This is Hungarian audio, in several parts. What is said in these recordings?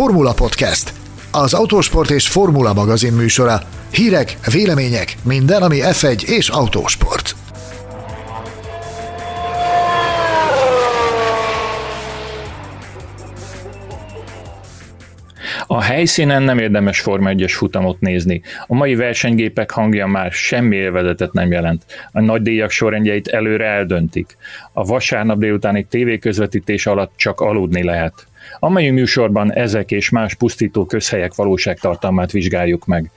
Formula Podcast, az autósport és formula magazin műsora. Hírek, vélemények, minden, ami F1 és autósport. A helyszínen nem érdemes Forma 1-es futamot nézni. A mai versenygépek hangja már semmi élvezetet nem jelent. A nagy díjak sorrendjeit előre eldöntik. A vasárnap délutáni tévéközvetítés alatt csak aludni lehet. A mai műsorban ezek és más pusztító közhelyek valóságtartalmát vizsgáljuk meg.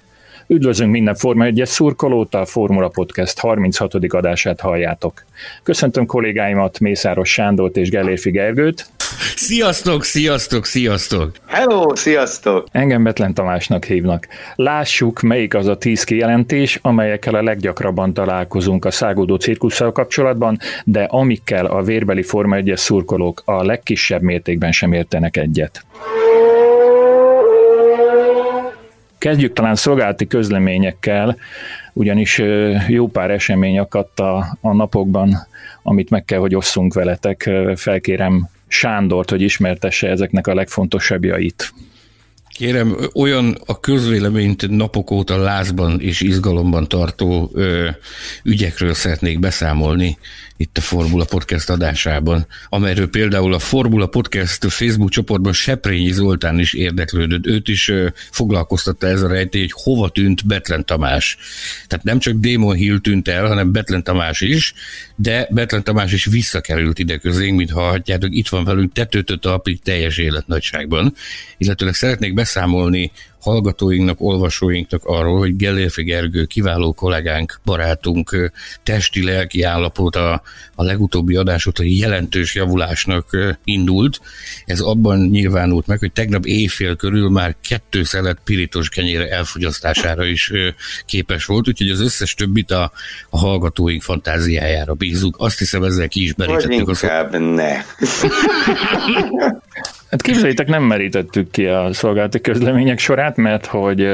Üdvözlünk minden Forma 1-es szurkolót, a Formula Podcast 36. adását halljátok. Köszöntöm kollégáimat, Mészáros Sándort és Gellérfi Gergőt. Sziasztok, sziasztok, sziasztok! Hello, sziasztok! Engem Betlen Tamásnak hívnak. Lássuk, melyik az a tíz kijelentés, amelyekkel a leggyakrabban találkozunk a szágódó cirkusszal kapcsolatban, de amikkel a vérbeli Forma 1 szurkolók a legkisebb mértékben sem értenek egyet. Kezdjük talán szolgálati közleményekkel, ugyanis jó pár esemény akadt a, a napokban, amit meg kell, hogy osszunk veletek. Felkérem Sándort, hogy ismertesse ezeknek a legfontosabbjait. Kérem, olyan a közvéleményt napok óta lázban és izgalomban tartó ö, ügyekről szeretnék beszámolni, itt a Formula Podcast adásában, amelyről például a Formula Podcast Facebook csoportban Seprényi Zoltán is érdeklődött. Őt is foglalkoztatta ez a rejtély, hogy hova tűnt Betlen Tamás. Tehát nem csak Démon Hill tűnt el, hanem Betlen Tamás is, de Betlen Tamás is visszakerült ide közénk, mint hallhatjátok, itt van velünk tetőtől talpig teljes életnagyságban. Illetőleg szeretnék beszámolni hallgatóinknak, olvasóinknak arról, hogy Gellérfi Gergő kiváló kollégánk, barátunk testi-lelki állapota a legutóbbi adás óta jelentős javulásnak indult. Ez abban nyilvánult meg, hogy tegnap éjfél körül már kettő szelet pirítos kenyére elfogyasztására is képes volt, úgyhogy az összes többit a, a hallgatóink fantáziájára bízunk. Azt hiszem ezzel ki is merítettük. Vagy inkább a ne. Hát képzeljétek, nem merítettük ki a szolgálati közlemények sorát, mert hogy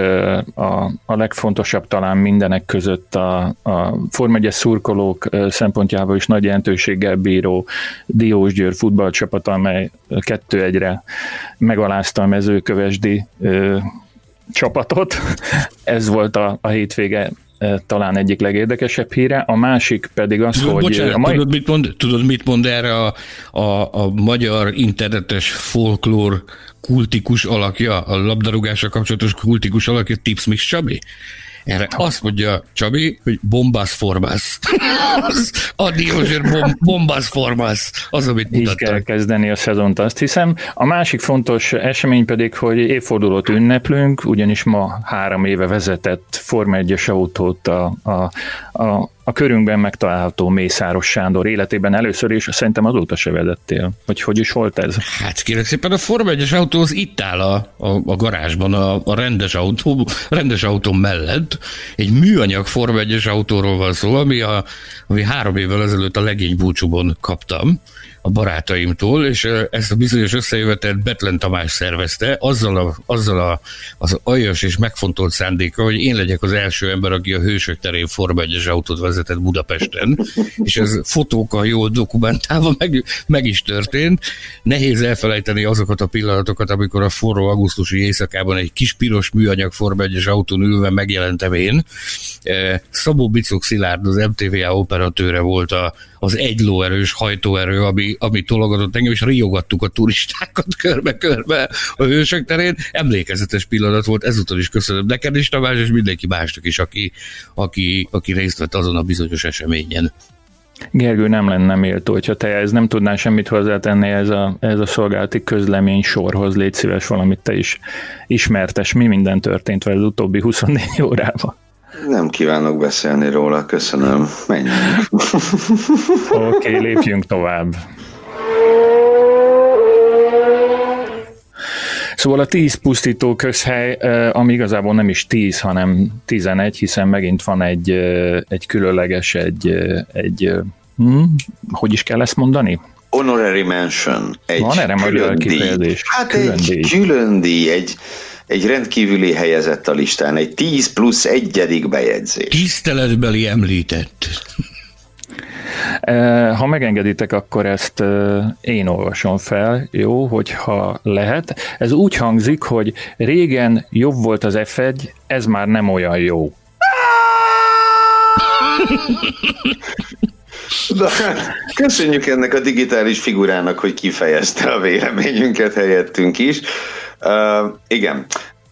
a, a legfontosabb talán mindenek között a, a formegye szurkolók szempontjából is nagy jelentőséggel bíró Diós Győr futballcsapat, amely kettő egyre megalázta a mezőkövesdi ö, csapatot. Ez volt a, a hétvége talán egyik legérdekesebb híre, a másik pedig az, tudod, hogy... Bocsánat, a mai... tudod, mit mond, tudod, mit mond erre a, a, a magyar internetes folklór kultikus alakja, a labdarúgásra kapcsolatos kultikus alakja, Tips Mix Csabi? Erre azt mondja Csabi, hogy bombász formász. Adiós, bom, bombász formász. Az, amit mutattak. Így kell kezdeni a szezont, azt hiszem. A másik fontos esemény pedig, hogy évfordulót ünneplünk, ugyanis ma három éve vezetett Forma 1-es autót a, a, a a körünkben megtalálható Mészáros Sándor életében először, és szerintem azóta se vedettél. Hogy hogy is volt ez? Hát kérlek szépen, a Forma 1-es autó az itt áll a, a, a garázsban, a, a rendes, autó, rendes autó mellett. Egy műanyag Forma 1-es autóról van szó, ami, a, ami három évvel ezelőtt a legény búcsúban kaptam a barátaimtól, és ezt a bizonyos összejövetet Betlen Tamás szervezte, azzal, a, azzal a, az aljas és megfontolt szándéka, hogy én legyek az első ember, aki a Hősök terén Forma 1 autót vezetett Budapesten, és ez fotókkal jól dokumentálva meg, meg is történt. Nehéz elfelejteni azokat a pillanatokat, amikor a forró augusztusi éjszakában egy kis piros műanyag Forma 1 autón ülve megjelentem én. Szabó Bicok Szilárd, az MTVA operatőre volt a, az egy lóerős hajtóerő, ami, ami tologatott engem, és riogattuk a turistákat körbe-körbe a hősök terén. Emlékezetes pillanat volt, ezúttal is köszönöm neked is, Tamás, és mindenki másnak is, aki, aki, aki részt vett azon a bizonyos eseményen. Gergő nem lenne méltó, hogyha te ez nem tudnál semmit hozzátenni ez a, ez a szolgálati közlemény sorhoz, légy szíves valamit te is ismertes, mi minden történt vele az utóbbi 24 órában. Nem kívánok beszélni róla, köszönöm. Menjünk. Oké, okay, lépjünk tovább. Szóval a 10 pusztító közhely, ami igazából nem is 10, hanem 11, hiszen megint van egy, egy különleges, egy, egy hm, hogy is kell ezt mondani? Honorary mention. Egy van erre magyar kifejezés? Hát külön egy díj. külön díj, egy egy rendkívüli helyezett a listán, egy 10 plusz egyedik bejegyzés. Tiszteletbeli említett. Ha megengeditek, akkor ezt én olvasom fel, jó, hogyha lehet. Ez úgy hangzik, hogy régen jobb volt az F1, ez már nem olyan jó. De köszönjük ennek a digitális figurának, hogy kifejezte a véleményünket helyettünk is. Igen,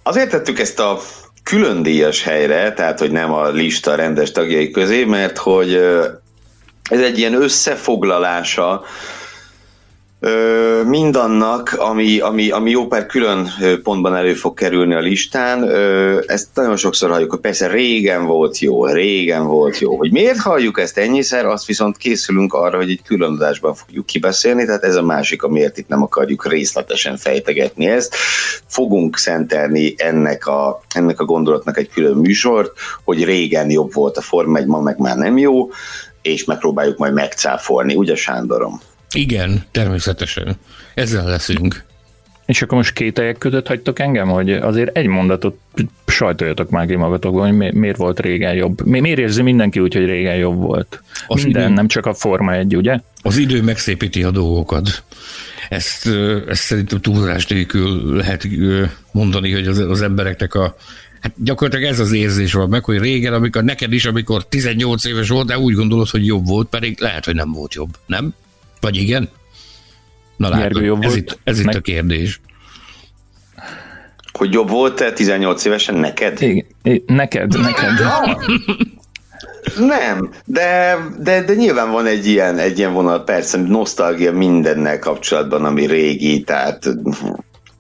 azért tettük ezt a külön díjas helyre, tehát hogy nem a lista rendes tagjai közé, mert hogy ez egy ilyen összefoglalása mindannak, ami, ami, ami jó pár külön pontban elő fog kerülni a listán, ezt nagyon sokszor halljuk, hogy persze régen volt jó, régen volt jó. Hogy miért halljuk ezt ennyiszer, azt viszont készülünk arra, hogy egy külön adásban fogjuk kibeszélni, tehát ez a másik, amiért itt nem akarjuk részletesen fejtegetni ezt. Fogunk szentelni ennek a, ennek a gondolatnak egy külön műsort, hogy régen jobb volt a Forma 1, ma meg már nem jó, és megpróbáljuk majd megcáfolni, ugye Sándorom? Igen, természetesen. Ezzel leszünk. És akkor most két helyek között hagytok engem, hogy azért egy mondatot sajtoljatok már ki magatokban, hogy miért volt régen jobb. Miért érzi mindenki úgy, hogy régen jobb volt? Az Minden, idő, nem csak a Forma egy, ugye? Az idő megszépíti a dolgokat. Ezt, ezt szerintem túlzás nélkül lehet mondani, hogy az, az embereknek a Hát gyakorlatilag ez az érzés van meg, hogy régen, amikor neked is, amikor 18 éves volt, de úgy gondolod, hogy jobb volt, pedig lehet, hogy nem volt jobb, nem? Vagy igen? Na látod, jobb ez, volt. Itt, ez itt a kérdés. Hogy jobb volt-e 18 évesen neked? Igen, neked, neked. Nem, de, de, de nyilván van egy ilyen, egy ilyen vonal, persze, nosztalgia mindennel kapcsolatban, ami régi, tehát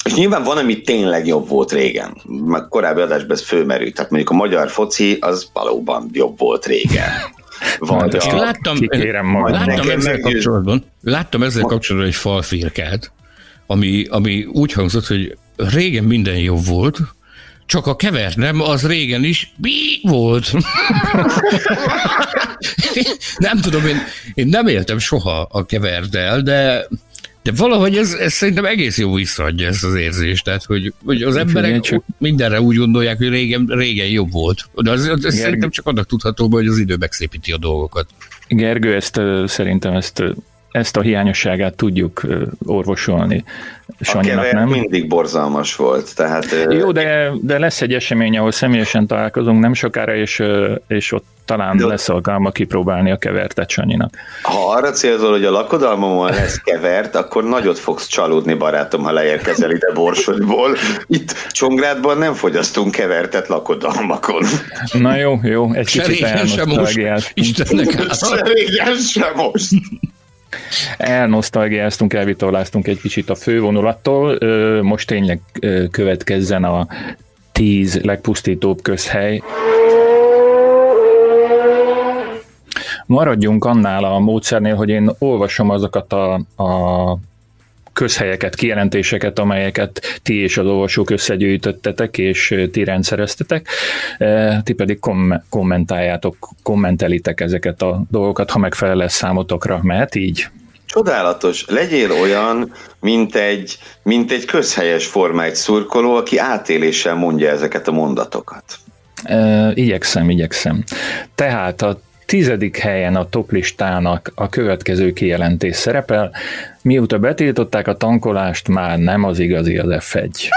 és nyilván van, ami tényleg jobb volt régen. Meg korábbi adásban ez fölmerült. Tehát mondjuk a magyar foci az valóban jobb volt régen. Vagy a... láttam, láttam, ezzel kapcsolatban, láttam ezzel kapcsolatban egy falfirkát, ami, ami úgy hangzott, hogy régen minden jobb volt, csak a kever nem, az régen is bi volt. nem tudom, én, én nem éltem soha a keverddel, de de valahogy ez, ez szerintem egész jó visszaadja ezt az érzést, tehát hogy, hogy az emberek csak... mindenre úgy gondolják, hogy régen, régen jobb volt. De az, az, az szerintem csak annak tudható, hogy az idő megszépíti a dolgokat. Gergő, ezt szerintem ezt ezt a hiányosságát tudjuk orvosolni. Sanyinak, a nem? mindig borzalmas volt. Tehát, Jó, de, de lesz egy esemény, ahol személyesen találkozunk nem sokára, és, és ott talán de lesz alkalma kipróbálni a kevertet Sanyinak. Ha arra célzol, hogy a lakodalmamon lesz kevert, akkor nagyot fogsz csalódni, barátom, ha leérkezel ide Borsodból. Itt Csongrádban nem fogyasztunk kevertet lakodalmakon. Na jó, jó, egy kicsit elnosztalgiáztunk. Istennek Se régen, sem most elnosztalgiáztunk, elvitorláztunk egy kicsit a fővonulattól, most tényleg következzen a tíz legpusztítóbb közhely. Maradjunk annál a módszernél, hogy én olvasom azokat a, a közhelyeket, kijelentéseket, amelyeket ti és az olvasók összegyűjtöttetek, és ti rendszereztetek, ti pedig kom- kommentáljátok, kommentelitek ezeket a dolgokat, ha megfelel lesz számotokra, mert így? Csodálatos. Legyél olyan, mint egy, mint egy közhelyes forma egy szurkoló, aki átéléssel mondja ezeket a mondatokat. E, igyekszem, igyekszem. Tehát a tizedik helyen a toplistának a következő kijelentés szerepel. Mióta betiltották a tankolást, már nem az igazi az F1.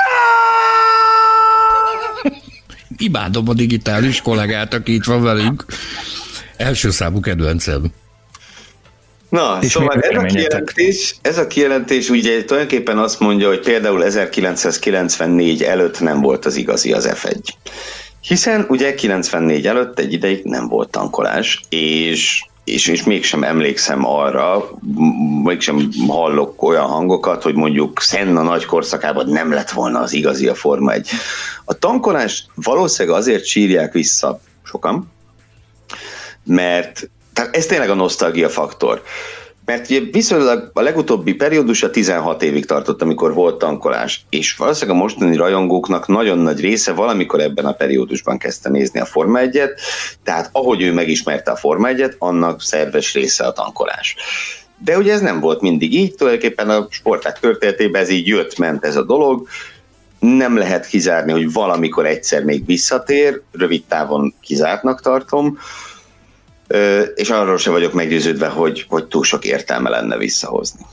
Imádom a digitális kollégát, aki itt van velünk. Első számú kedvencem. Na, és szóval ez a, kijelentés, ez a kijelentés ugye tulajdonképpen azt mondja, hogy például 1994 előtt nem volt az igazi az F1. Hiszen ugye 94 előtt egy ideig nem volt tankolás, és és, és mégsem emlékszem arra, mégsem hallok olyan hangokat, hogy mondjuk Senna nagy korszakában nem lett volna az igazi a Forma 1. A tankolás valószínűleg azért sírják vissza sokan, mert tehát ez tényleg a nosztalgia faktor. Mert ugye viszonylag a legutóbbi periódus a 16 évig tartott, amikor volt tankolás, és valószínűleg a mostani rajongóknak nagyon nagy része valamikor ebben a periódusban kezdte nézni a Forma 1-et, tehát ahogy ő megismerte a Forma 1-et, annak szerves része a tankolás. De ugye ez nem volt mindig így, tulajdonképpen a sporták történetében ez így jött-ment ez a dolog, nem lehet kizárni, hogy valamikor egyszer még visszatér, rövid távon kizártnak tartom, és arról sem vagyok meggyőződve, hogy, hogy túl sok értelme lenne visszahozni.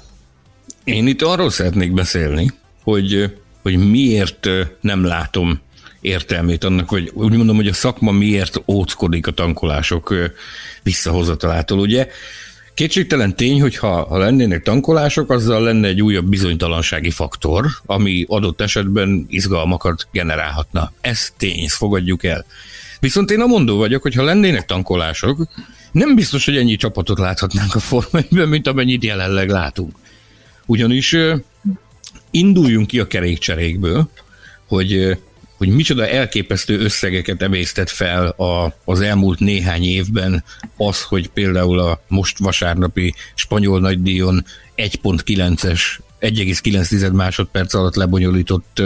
Én itt arról szeretnék beszélni, hogy, hogy miért nem látom értelmét annak, vagy úgy mondom, hogy a szakma miért óckodik a tankolások visszahozatalától. Ugye Kétségtelen tény, hogy ha, ha lennének tankolások, azzal lenne egy újabb bizonytalansági faktor, ami adott esetben izgalmakat generálhatna. Ez tény, ezt fogadjuk el. Viszont én a mondó vagyok, hogy ha lennének tankolások, nem biztos, hogy ennyi csapatot láthatnánk a formányban, mint amennyit jelenleg látunk. Ugyanis induljunk ki a kerékcserékből, hogy hogy micsoda elképesztő összegeket emésztett fel a, az elmúlt néhány évben az, hogy például a most vasárnapi spanyol nagydíjon 1.9-es 1,9 másodperc alatt lebonyolított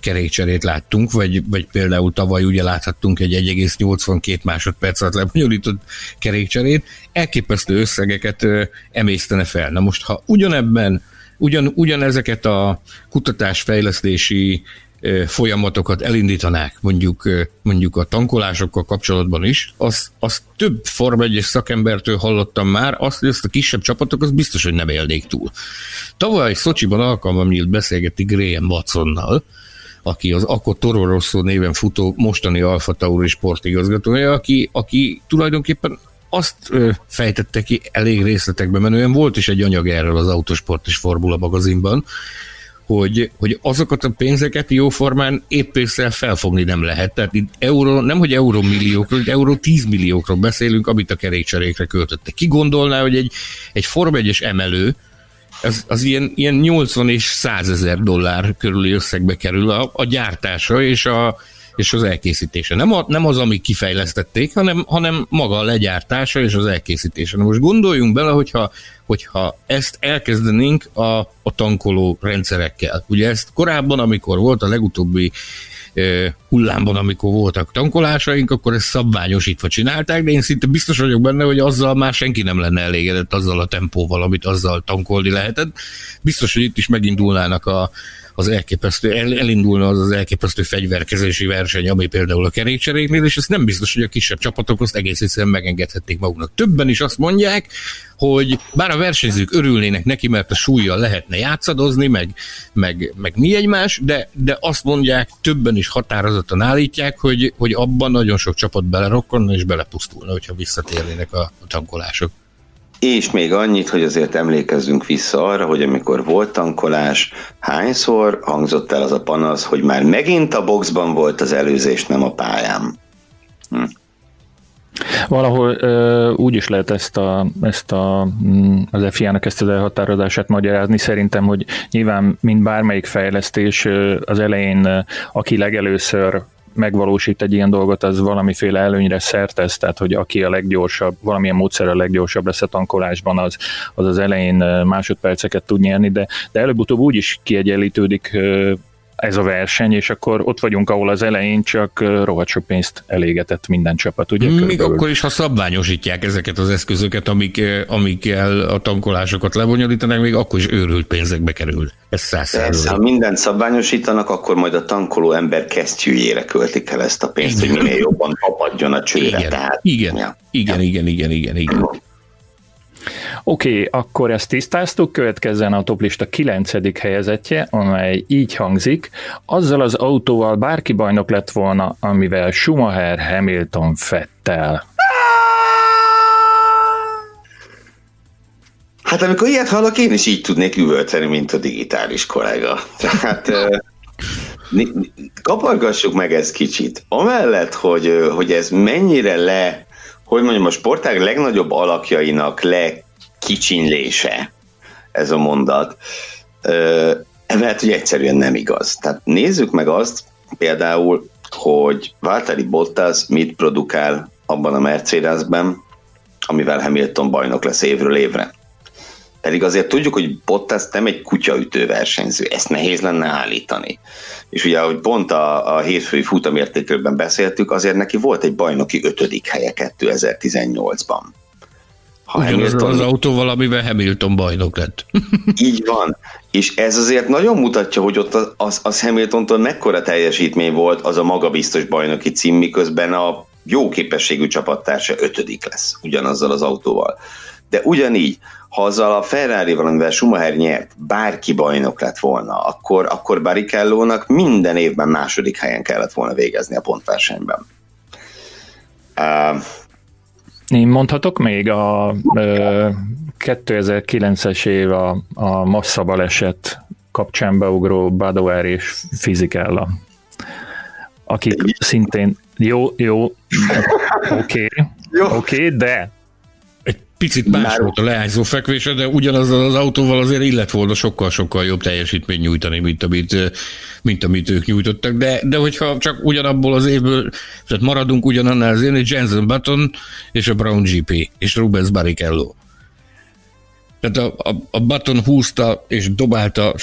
kerékcserét láttunk, vagy, vagy például tavaly ugye láthattunk egy 1,82 másodperc alatt lebonyolított kerékcserét, elképesztő összegeket emésztene fel. Na most, ha ugyanebben, ugyan, ugyanezeket a kutatásfejlesztési folyamatokat elindítanák, mondjuk, mondjuk a tankolásokkal kapcsolatban is, az, az több Form 1 szakembertől hallottam már, azt, hogy ezt a kisebb csapatok az biztos, hogy nem élnék túl. Tavaly Szocsiban alkalmam nyílt beszélgetni Graham Watsonnal, aki az akkor Toro Rosso néven futó mostani Alfa Tauri sportigazgatója, aki, aki tulajdonképpen azt ö, fejtette ki elég részletekben menően, volt is egy anyag erről az Autosport és Formula magazinban, hogy, hogy azokat a pénzeket jóformán épp felfogni nem lehet. Tehát itt euró, nem hogy euró milliókról, itt euró tízmilliókról beszélünk, amit a kerékcserékre költöttek. Ki gondolná, hogy egy, egy Form 1 emelő, az, az ilyen, ilyen 80 és 100 ezer dollár körüli összegbe kerül a, a gyártása és a, és az elkészítése. Nem, a, nem az, ami kifejlesztették, hanem, hanem maga a legyártása és az elkészítése. Na most gondoljunk bele, hogyha, hogyha ezt elkezdenénk a, a tankoló rendszerekkel. Ugye ezt korábban, amikor volt a legutóbbi hullámban, amikor voltak tankolásaink, akkor ezt szabványosítva csinálták, de én szinte biztos vagyok benne, hogy azzal már senki nem lenne elégedett azzal a tempóval, amit azzal tankolni lehetett. Biztos, hogy itt is megindulnának a, az elképesztő, el, elindulna az az elképesztő fegyverkezési verseny, ami például a kerékcseréknél, és ez nem biztos, hogy a kisebb csapatok azt egész egyszerűen megengedhették maguknak. Többen is azt mondják, hogy bár a versenyzők örülnének neki, mert a súlyjal lehetne játszadozni, meg, meg, meg mi egymás, de, de azt mondják, többen is határozottan állítják, hogy, hogy abban nagyon sok csapat belerokkonna és belepusztulna, hogyha visszatérnének a tankolások. És még annyit, hogy azért emlékezzünk vissza arra, hogy amikor volt tankolás, hányszor hangzott el az a panasz, hogy már megint a boxban volt az előzés, nem a pályán. Hm. Valahol ö, úgy is lehet ezt, a, ezt a, mm, az FIA-nak ezt az elhatározását magyarázni. Szerintem, hogy nyilván, mint bármelyik fejlesztés, az elején, aki legelőször megvalósít egy ilyen dolgot, az valamiféle előnyre szertesz, tehát hogy aki a leggyorsabb, valamilyen módszer a leggyorsabb lesz a tankolásban, az az, az elején másodperceket tud nyerni, de, de előbb-utóbb úgy is kiegyenlítődik ez a verseny, és akkor ott vagyunk, ahol az elején csak rohadt sok pénzt elégetett minden csapat, ugye? Még körülbelül. akkor is, ha szabványosítják ezeket az eszközöket, amik, amikkel a tankolásokat lebonyolítanak, még akkor is őrült pénzekbe kerül. Ez száz Ha mindent szabványosítanak, akkor majd a tankoló ember kesztyűjére költik el ezt a pénzt, igen. hogy minél jobban tapadjon a csőre. Igen, tehát, igen, ja. igen, igen, igen, igen, igen. Oké, okay, akkor ezt tisztáztuk, következzen a toplista 9. helyezettje, amely így hangzik, azzal az autóval bárki bajnok lett volna, amivel Schumacher, Hamilton, Fettel. Hát amikor ilyet hallok, én is így tudnék üvölteni, mint a digitális kollega. Tehát kapargassuk meg ezt kicsit. Amellett, hogy, hogy ez mennyire le, hogy mondjam, a sportág legnagyobb alakjainak le kicsinlése ez a mondat, mert hogy egyszerűen nem igaz. Tehát nézzük meg azt például, hogy Valtteri Bottas mit produkál abban a Mercedesben, amivel Hamilton bajnok lesz évről évre. Pedig azért tudjuk, hogy Bottas nem egy kutyaütő versenyző, ezt nehéz lenne állítani. És ugye, ahogy pont a, a hétfői futamértékőben beszéltük, azért neki volt egy bajnoki ötödik helye 2018-ban. Ha Ugyanaz Hamilton... az autóval, amivel Hamilton bajnok lett. Így van. És ez azért nagyon mutatja, hogy ott az, az, az Hamiltontól mekkora teljesítmény volt az a magabiztos bajnoki cím, miközben a jó képességű csapattársa ötödik lesz ugyanazzal az autóval. De ugyanígy, ha azzal a Ferrari valamivel Schumacher nyert, bárki bajnok lett volna, akkor, akkor Barrichello-nak minden évben második helyen kellett volna végezni a pontversenyben. Uh, Én mondhatok még a ö, 2009-es év a, a massza baleset kapcsán beugró Badauer és Fizikella, akik szintén jó, jó, oké, okay, oké, okay, de Picit más volt a leányzó fekvése, de ugyanazzal az autóval azért illet volna sokkal-sokkal jobb teljesítményt nyújtani, mint amit, mint amit ők nyújtottak. De, de hogyha csak ugyanabból az évből, tehát maradunk ugyanannál az évnél, Jensen Button és a Brown GP és Rubens Barrichello. Tehát a, a, a Button húzta és dobálta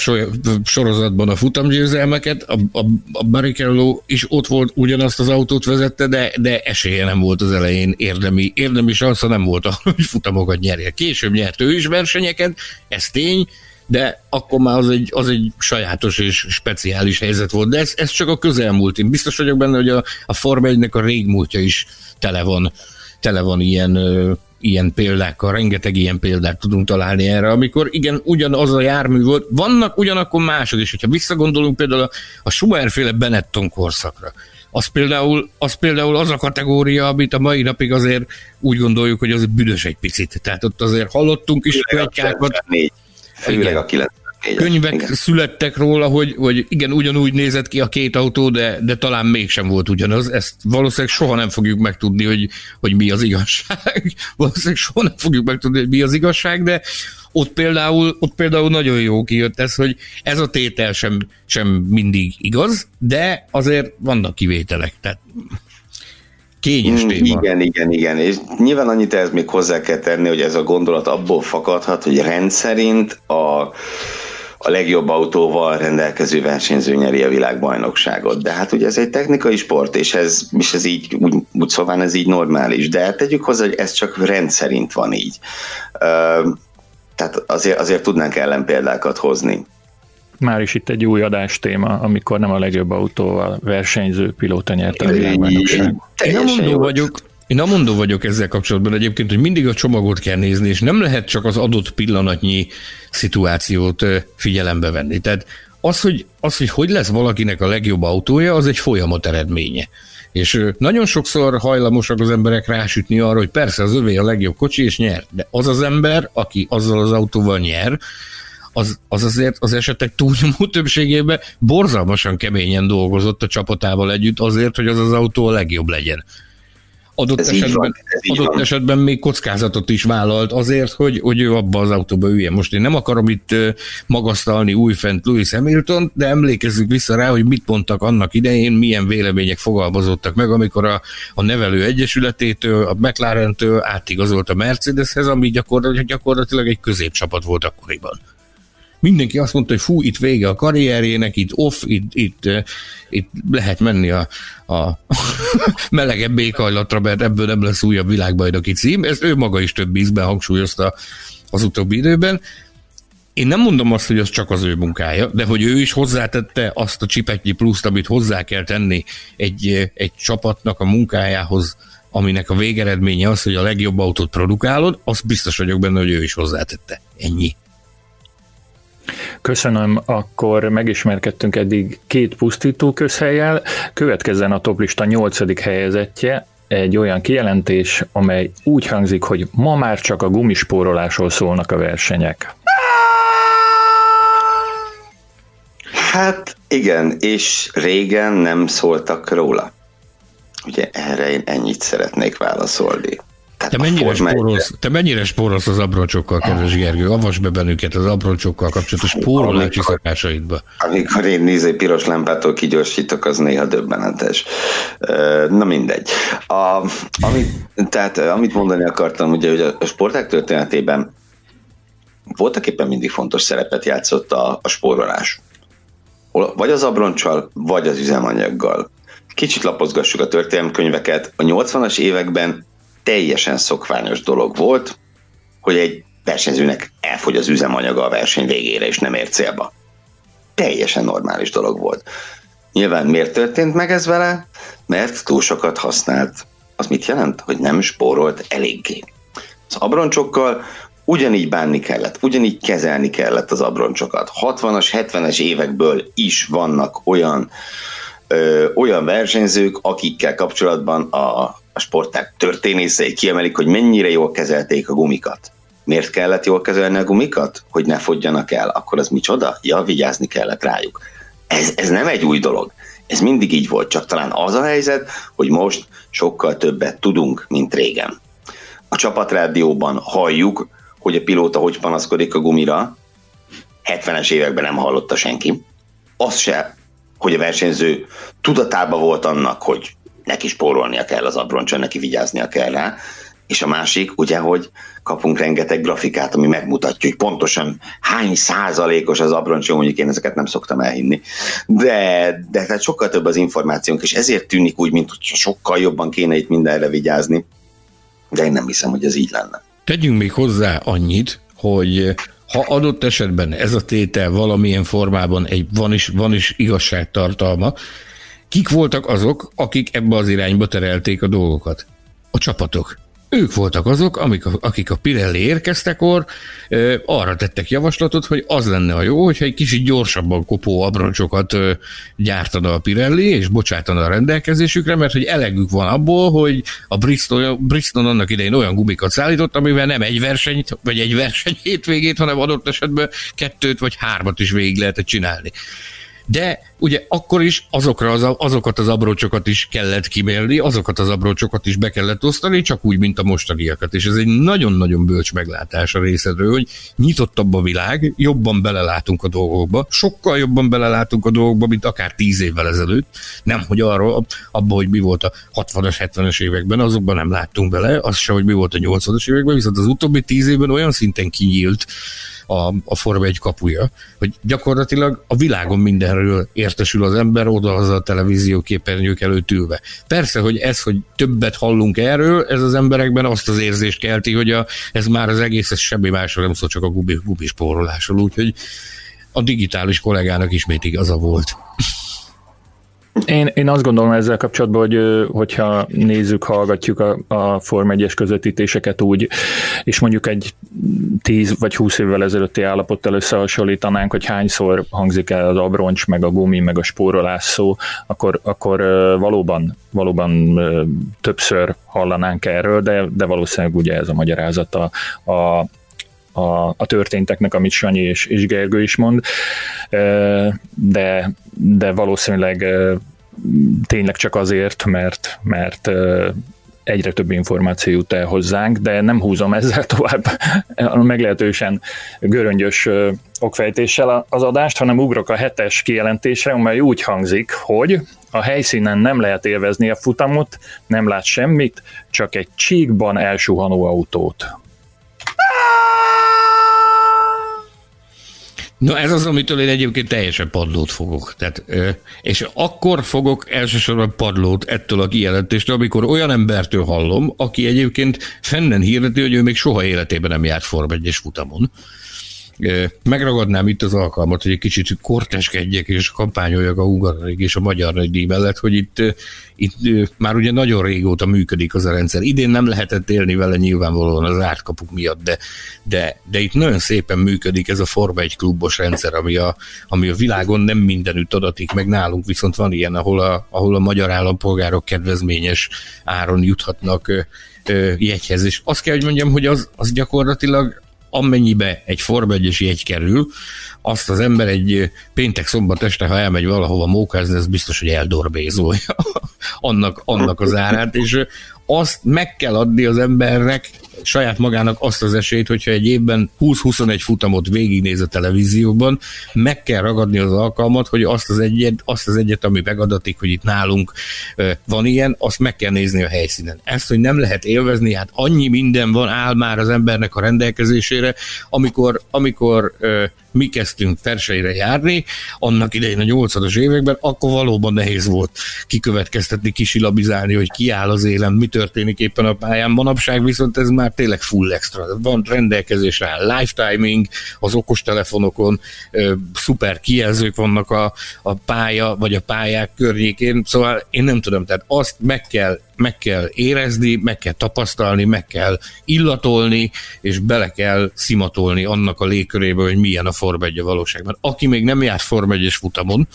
sorozatban a futamgyőzelmeket, a, a, a Barrichello is ott volt, ugyanazt az autót vezette, de, de esélye nem volt az elején érdemi, érdemi sansza nem volt, hogy futamokat nyerje. Később nyert ő is versenyeket, ez tény, de akkor már az egy, az egy sajátos és speciális helyzet volt, de ez, ez csak a közelmúlt. Én biztos vagyok benne, hogy a, a Forma 1 a régmúltja is tele van, tele van ilyen ilyen példákkal, rengeteg ilyen példát tudunk találni erre, amikor igen, ugyanaz a jármű volt, vannak ugyanakkor másod is, hogyha visszagondolunk például a, a Schumacher-féle Benetton korszakra, az például, az például az a kategória, amit a mai napig azért úgy gondoljuk, hogy az büdös egy picit. Tehát ott azért hallottunk is könyvkákat. Főleg a 90 könyvek igen. születtek róla, hogy, hogy igen, ugyanúgy nézett ki a két autó, de, de talán mégsem volt ugyanaz. Ezt valószínűleg soha nem fogjuk megtudni, hogy, hogy mi az igazság. valószínűleg soha nem fogjuk megtudni, hogy mi az igazság, de ott például, ott például nagyon jó kijött ez, hogy ez a tétel sem, sem mindig igaz, de azért vannak kivételek. Tehát kényes mm, téma. Igen, igen, igen. És nyilván annyit ez még hozzá kell tenni, hogy ez a gondolat abból fakadhat, hogy rendszerint a a legjobb autóval rendelkező versenyző nyeri a világbajnokságot. De hát ugye ez egy technikai sport, és ez, és ez így, úgy, úgy szóval ez így normális. De tegyük hozzá, hogy ez csak rendszerint van így. Tehát azért, azért tudnánk ellenpéldákat hozni. Már is itt egy új adás téma, amikor nem a legjobb autóval versenyző pilóta nyerte a világbajnokságot. Én nem mondó vagyok, én amondó vagyok ezzel kapcsolatban egyébként, hogy mindig a csomagot kell nézni, és nem lehet csak az adott pillanatnyi szituációt figyelembe venni. Tehát az, hogy, az, hogy hogy lesz valakinek a legjobb autója, az egy folyamat eredménye. És nagyon sokszor hajlamosak az emberek rásütni arra, hogy persze az övé a legjobb kocsi, és nyer. De az az ember, aki azzal az autóval nyer, az, az azért az esetek túlnyomó többségében borzalmasan keményen dolgozott a csapatával együtt azért, hogy az az autó a legjobb legyen. Adott, ez esetben, van, adott esetben még kockázatot is vállalt azért, hogy, hogy ő abba az autóba üljen. Most én nem akarom itt magasztalni újfent Louis Hamilton, de emlékezzük vissza rá, hogy mit mondtak annak idején, milyen vélemények fogalmazottak meg, amikor a, a nevelő egyesületétől, a McLaren-től átigazolt a Mercedeshez, ami gyakorlatilag, gyakorlatilag egy középcsapat volt akkoriban mindenki azt mondta, hogy fú, itt vége a karrierjének, itt off, itt, itt, eh, itt lehet menni a, a melegebb éghajlatra, mert ebből nem lesz újabb világbajnoki cím. Ezt ő maga is több ízben hangsúlyozta az utóbbi időben. Én nem mondom azt, hogy az csak az ő munkája, de hogy ő is hozzátette azt a csipetnyi pluszt, amit hozzá kell tenni egy, eh, egy csapatnak a munkájához, aminek a végeredménye az, hogy a legjobb autót produkálod, az biztos vagyok benne, hogy ő is hozzátette. Ennyi. Köszönöm, akkor megismerkedtünk eddig két pusztító közhelyel, következzen a toplista nyolcadik helyezettje, egy olyan kijelentés, amely úgy hangzik, hogy ma már csak a gumispórolásról szólnak a versenyek. Hát igen, és régen nem szóltak róla. Ugye erre én ennyit szeretnék válaszolni. Te mennyire, spórolsz, te mennyire spórolsz az abroncsokkal, kedves Gergő? Avasd be bennünket az abroncsokkal kapcsolatos spórolási szokásaidba. Amikor én néző piros lámpától kigyorsítok, az néha döbbenetes. Na mindegy. A, amit, tehát amit mondani akartam, ugye, hogy a sporták történetében voltak éppen mindig fontos szerepet játszott a, a spórolás. Vagy az abroncsal, vagy az üzemanyaggal. Kicsit lapozgassuk a történelmkönyveket. A 80-as években teljesen szokványos dolog volt, hogy egy versenyzőnek elfogy az üzemanyaga a verseny végére, és nem ér célba. Teljesen normális dolog volt. Nyilván miért történt meg ez vele? Mert túl sokat használt az mit jelent? Hogy nem spórolt eléggé. Az abroncsokkal ugyanígy bánni kellett, ugyanígy kezelni kellett az abroncsokat. 60-as, 70-es évekből is vannak olyan, ö, olyan versenyzők, akikkel kapcsolatban a, a sporták történészei kiemelik, hogy mennyire jól kezelték a gumikat. Miért kellett jól kezelni a gumikat? Hogy ne fogjanak el. Akkor az micsoda? Ja, vigyázni kellett rájuk. Ez, ez nem egy új dolog. Ez mindig így volt, csak talán az a helyzet, hogy most sokkal többet tudunk, mint régen. A csapatrádióban halljuk, hogy a pilóta hogy panaszkodik a gumira, 70-es években nem hallotta senki. Az se, hogy a versenyző tudatában volt annak, hogy neki spórolnia kell az abroncson, neki vigyáznia kell rá, és a másik, ugye, hogy kapunk rengeteg grafikát, ami megmutatja, hogy pontosan hány százalékos az abroncs, mondjuk én ezeket nem szoktam elhinni, de, de tehát sokkal több az információnk, és ezért tűnik úgy, mint hogy sokkal jobban kéne itt mindenre vigyázni, de én nem hiszem, hogy ez így lenne. Tegyünk még hozzá annyit, hogy ha adott esetben ez a tétel valamilyen formában egy, van, is, van is igazságtartalma, kik voltak azok, akik ebbe az irányba terelték a dolgokat? A csapatok ők voltak azok, amik a, akik a Pirelli érkeztekor ö, arra tettek javaslatot, hogy az lenne a jó, hogyha egy kicsit gyorsabban kopó abroncsokat ö, gyártana a Pirelli, és bocsátana a rendelkezésükre, mert hogy elegük van abból, hogy a Bristol, Bristol annak idején olyan gumikat szállított, amivel nem egy versenyt, vagy egy verseny hétvégét, hanem adott esetben kettőt vagy hármat is végig lehetett csinálni de ugye akkor is azokra az, azokat az abrócsokat is kellett kimélni, azokat az abrócsokat is be kellett osztani, csak úgy, mint a mostaniakat. És ez egy nagyon-nagyon bölcs meglátás a részedről, hogy nyitottabb a világ, jobban belelátunk a dolgokba, sokkal jobban belelátunk a dolgokba, mint akár tíz évvel ezelőtt. Nem, hogy arról, abban, hogy mi volt a 60-as, 70-es években, azokban nem láttunk bele, az se, hogy mi volt a 80-as években, viszont az utóbbi tíz évben olyan szinten kinyílt a, a Forma 1 kapuja, hogy gyakorlatilag a világon mindenről értesül az ember oda az a televízió képernyők előtt ülve. Persze, hogy ez, hogy többet hallunk erről, ez az emberekben azt az érzést kelti, hogy a, ez már az egész, ez semmi másról nem szól, csak a gubi, gubispórolásról, úgyhogy a digitális kollégának ismét igaza volt. Én, én azt gondolom ezzel kapcsolatban, hogy hogyha nézzük, hallgatjuk a, a Form 1-es közvetítéseket úgy, és mondjuk egy 10 vagy 20 évvel ezelőtti állapottal összehasonlítanánk, hogy hányszor hangzik el az abroncs, meg a gumi, meg a spórolás szó, akkor, akkor valóban, valóban többször hallanánk erről, de, de valószínűleg ugye ez a magyarázata a, a, a történteknek, amit Sanyi és, és Gergő is mond, de, de valószínűleg tényleg csak azért, mert, mert egyre több információ jut el hozzánk, de nem húzom ezzel tovább a meglehetősen göröngyös okfejtéssel az adást, hanem ugrok a hetes kijelentésre, amely úgy hangzik, hogy a helyszínen nem lehet élvezni a futamot, nem lát semmit, csak egy csíkban elsuhanó autót. Na ez az, amitől én egyébként teljesen padlót fogok. Tehát, és akkor fogok elsősorban padlót ettől a kijelentéstől, amikor olyan embertől hallom, aki egyébként fennen hirdeti, hogy ő még soha életében nem járt Form 1 futamon Megragadnám itt az alkalmat, hogy egy kicsit korteskedjek és kampányoljak a Hungaroring és a Magyar Nagydíj mellett, hogy itt, itt már ugye nagyon régóta működik az a rendszer. Idén nem lehetett élni vele nyilvánvalóan az ártkapuk miatt, de, de, de itt nagyon szépen működik ez a Forma egy klubos rendszer, ami a, ami a világon nem mindenütt adatik, meg nálunk viszont van ilyen, ahol a, ahol a magyar állampolgárok kedvezményes áron juthatnak jegyhez. És azt kell, hogy mondjam, hogy az, az gyakorlatilag amennyibe egy Forma 1 jegy kerül, azt az ember egy péntek-szombat este, ha elmegy valahova mókázni, ez biztos, hogy eldorbézolja annak, annak az árát, és azt meg kell adni az embernek saját magának azt az esélyt, hogyha egy évben 20-21 futamot végignéz a televízióban, meg kell ragadni az alkalmat, hogy azt az egyet, azt az egyet ami megadatik, hogy itt nálunk van ilyen, azt meg kell nézni a helyszínen. Ezt, hogy nem lehet élvezni, hát annyi minden van, áll már az embernek a rendelkezésére, amikor, amikor mi kezdtünk versenyre járni, annak idején a 80-as években, akkor valóban nehéz volt kikövetkeztetni, kisilabizálni, hogy ki áll az élen, mi történik éppen a pályán. Manapság viszont ez már tényleg full extra. Van rendelkezésre live timing az okostelefonokon, szuper kijelzők vannak a, a pálya vagy a pályák környékén, szóval én nem tudom, tehát azt meg kell meg kell érezni, meg kell tapasztalni, meg kell illatolni, és bele kell szimatolni annak a légkörébe, hogy milyen a Form 1 a valóságban. Aki még nem járt Form 1 futamon,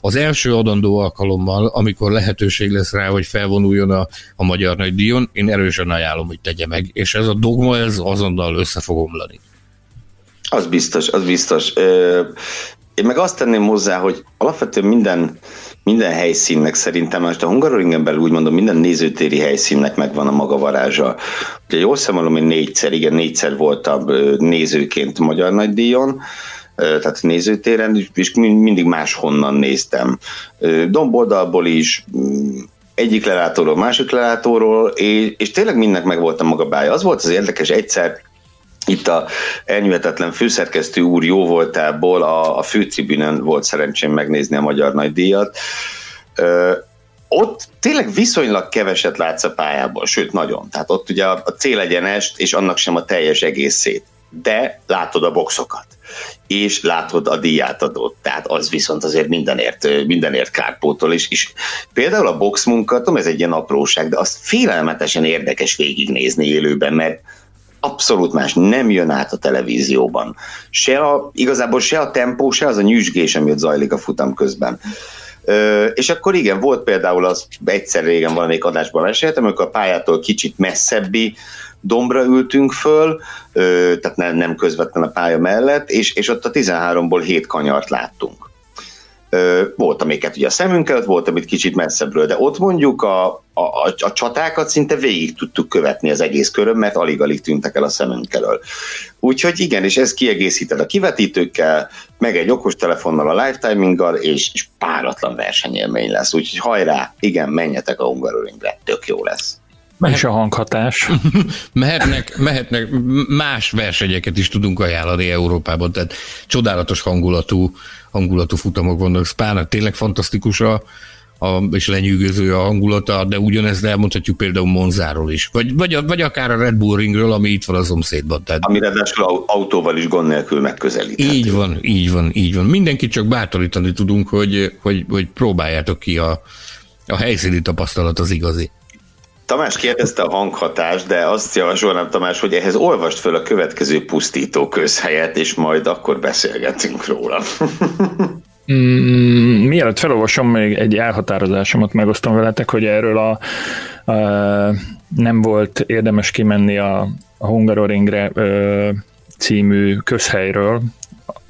az első adandó alkalommal, amikor lehetőség lesz rá, hogy felvonuljon a, a magyar nagy díjon, én erősen ajánlom, hogy tegye meg, és ez a dogma, ez azonnal össze fog omlani. Az biztos, az biztos. Én meg azt tenném hozzá, hogy alapvetően minden, minden helyszínnek szerintem, most a Hungaroringen belül úgy mondom, minden nézőtéri helyszínnek megvan a maga varázsa. Ugye jól számolom, hogy négyszer, igen, négyszer voltam nézőként Magyar Nagydíjon, tehát nézőtéren, és mindig máshonnan néztem. Domboldalból is, mm, egyik lelátóról, másik lelátóról, és, és tényleg mindnek meg volt maga bája. Az volt az érdekes, egyszer itt a elnyűhetetlen főszerkesztő úr jó voltából a, a főtribünen volt szerencsém megnézni a Magyar Nagydíjat. Ö, ott tényleg viszonylag keveset látsz a pályából, sőt nagyon. Tehát ott ugye a, a célegyenest, és annak sem a teljes egészét. De látod a boxokat és látod a díjátadót, tehát az viszont azért mindenért, mindenért kárpótol, és, és például a box munkatom, ez egy ilyen apróság, de azt félelmetesen érdekes végignézni élőben, mert abszolút más, nem jön át a televízióban. Se a, igazából se a tempó, se az a nyüzsgés, ami ott zajlik a futam közben. Ö, és akkor igen, volt például az egyszer régen valamelyik adásban meséltem, amikor a pályától kicsit messzebbi dombra ültünk föl, ö, tehát nem, nem közvetlen a pálya mellett, és, és ott a 13-ból 7 kanyart láttunk. Volt, amiket ugye a szemünk előtt, volt, amit kicsit messzebbről, de ott mondjuk a, a, a csatákat szinte végig tudtuk követni az egész körön, mert alig-alig tűntek el a szemünk elől. Úgyhogy igen, és ez kiegészíted a kivetítőkkel, meg egy okos telefonnal, a lifetiminggal, és, és páratlan versenyélmény lesz. Úgyhogy hajrá, igen, menjetek a Hungaroringre, tök jó lesz. És a hanghatás. mehetnek, mehetnek, más versenyeket is tudunk ajánlani Európában, tehát csodálatos hangulatú, hangulatú futamok vannak. Spának tényleg fantasztikus a, a, és lenyűgöző a hangulata, de ugyanezt elmondhatjuk például Monzáról is. Vagy, vagy, vagy akár a Red Bull Ringről, ami itt van a szomszédban. Tehát... Ami ráadásul autóval is gond nélkül megközelíthető. Így van, így van, így van. Mindenkit csak bátorítani tudunk, hogy, hogy, hogy próbáljátok ki a, a helyszíni tapasztalat az igazi. Tamás kérdezte a hanghatást, de azt javasolnám, Tamás, hogy ehhez olvast föl a következő pusztító közhelyet, és majd akkor beszélgetünk róla. Mm, mielőtt felolvasom, még egy elhatározásomat megosztom veletek, hogy erről a, a nem volt érdemes kimenni a, a Hungaroringre című közhelyről,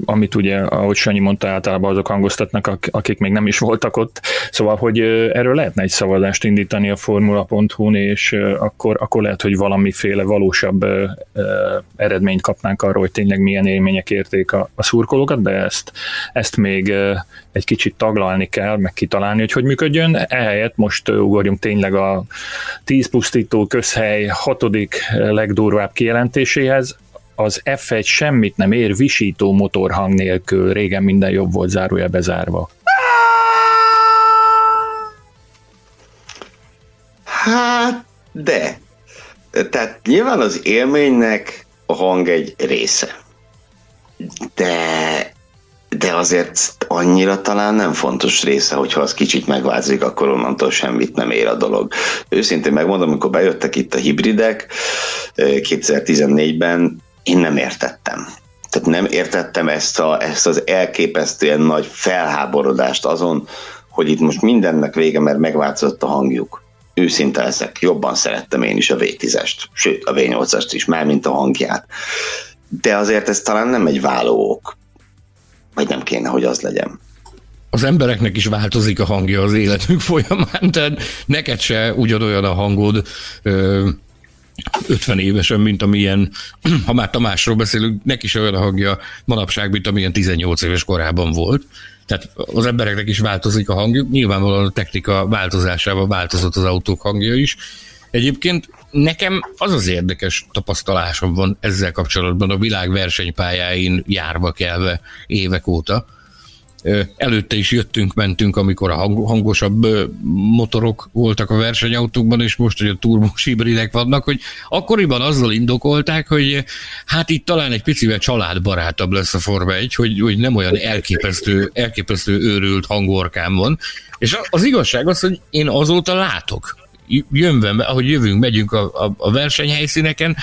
amit ugye, ahogy Sanyi mondta, általában azok hangoztatnak, akik még nem is voltak ott. Szóval, hogy erről lehetne egy szavazást indítani a formula.hu-n, és akkor, akkor lehet, hogy valamiféle valósabb eredményt kapnánk arról, hogy tényleg milyen élmények érték a, a szurkolókat, de ezt, ezt még egy kicsit taglalni kell, meg kitalálni, hogy hogy működjön. Ehelyett most ugorjunk tényleg a 10 pusztító közhely hatodik legdurvább kijelentéséhez az F1 semmit nem ér visító motorhang nélkül, régen minden jobb volt zárója bezárva. Hát, de. Tehát nyilván az élménynek a hang egy része. De de azért annyira talán nem fontos része, hogyha az kicsit megváltozik, akkor onnantól semmit nem ér a dolog. Őszintén megmondom, amikor bejöttek itt a hibridek 2014-ben, eh, én nem értettem. Tehát nem értettem ezt, a, ezt az elképesztően nagy felháborodást azon, hogy itt most mindennek vége, mert megváltozott a hangjuk. Őszinte ezek, jobban szerettem én is a V10-est, sőt a V8-est is, már mint a hangját. De azért ez talán nem egy válóok. Vagy nem kéne, hogy az legyen az embereknek is változik a hangja az életük folyamán, tehát neked se ugyanolyan a hangod, 50 évesen, mint amilyen, ha már Tamásról beszélünk, neki is olyan a hangja manapság, mint amilyen 18 éves korában volt. Tehát az embereknek is változik a hangjuk, nyilvánvalóan a technika változásával változott az autók hangja is. Egyébként nekem az az érdekes tapasztalásom van ezzel kapcsolatban a világ versenypályáin járva kelve évek óta, Előtte is jöttünk, mentünk, amikor a hangosabb motorok voltak a versenyautókban, és most, hogy a turbós hibridek vannak, hogy akkoriban azzal indokolták, hogy hát itt talán egy picivel családbarátabb lesz a Forma 1, hogy, hogy nem olyan elképesztő, elképesztő őrült hangorkám van. És az igazság az, hogy én azóta látok jönve, ahogy jövünk, megyünk a, a, a versenyhelyszíneken,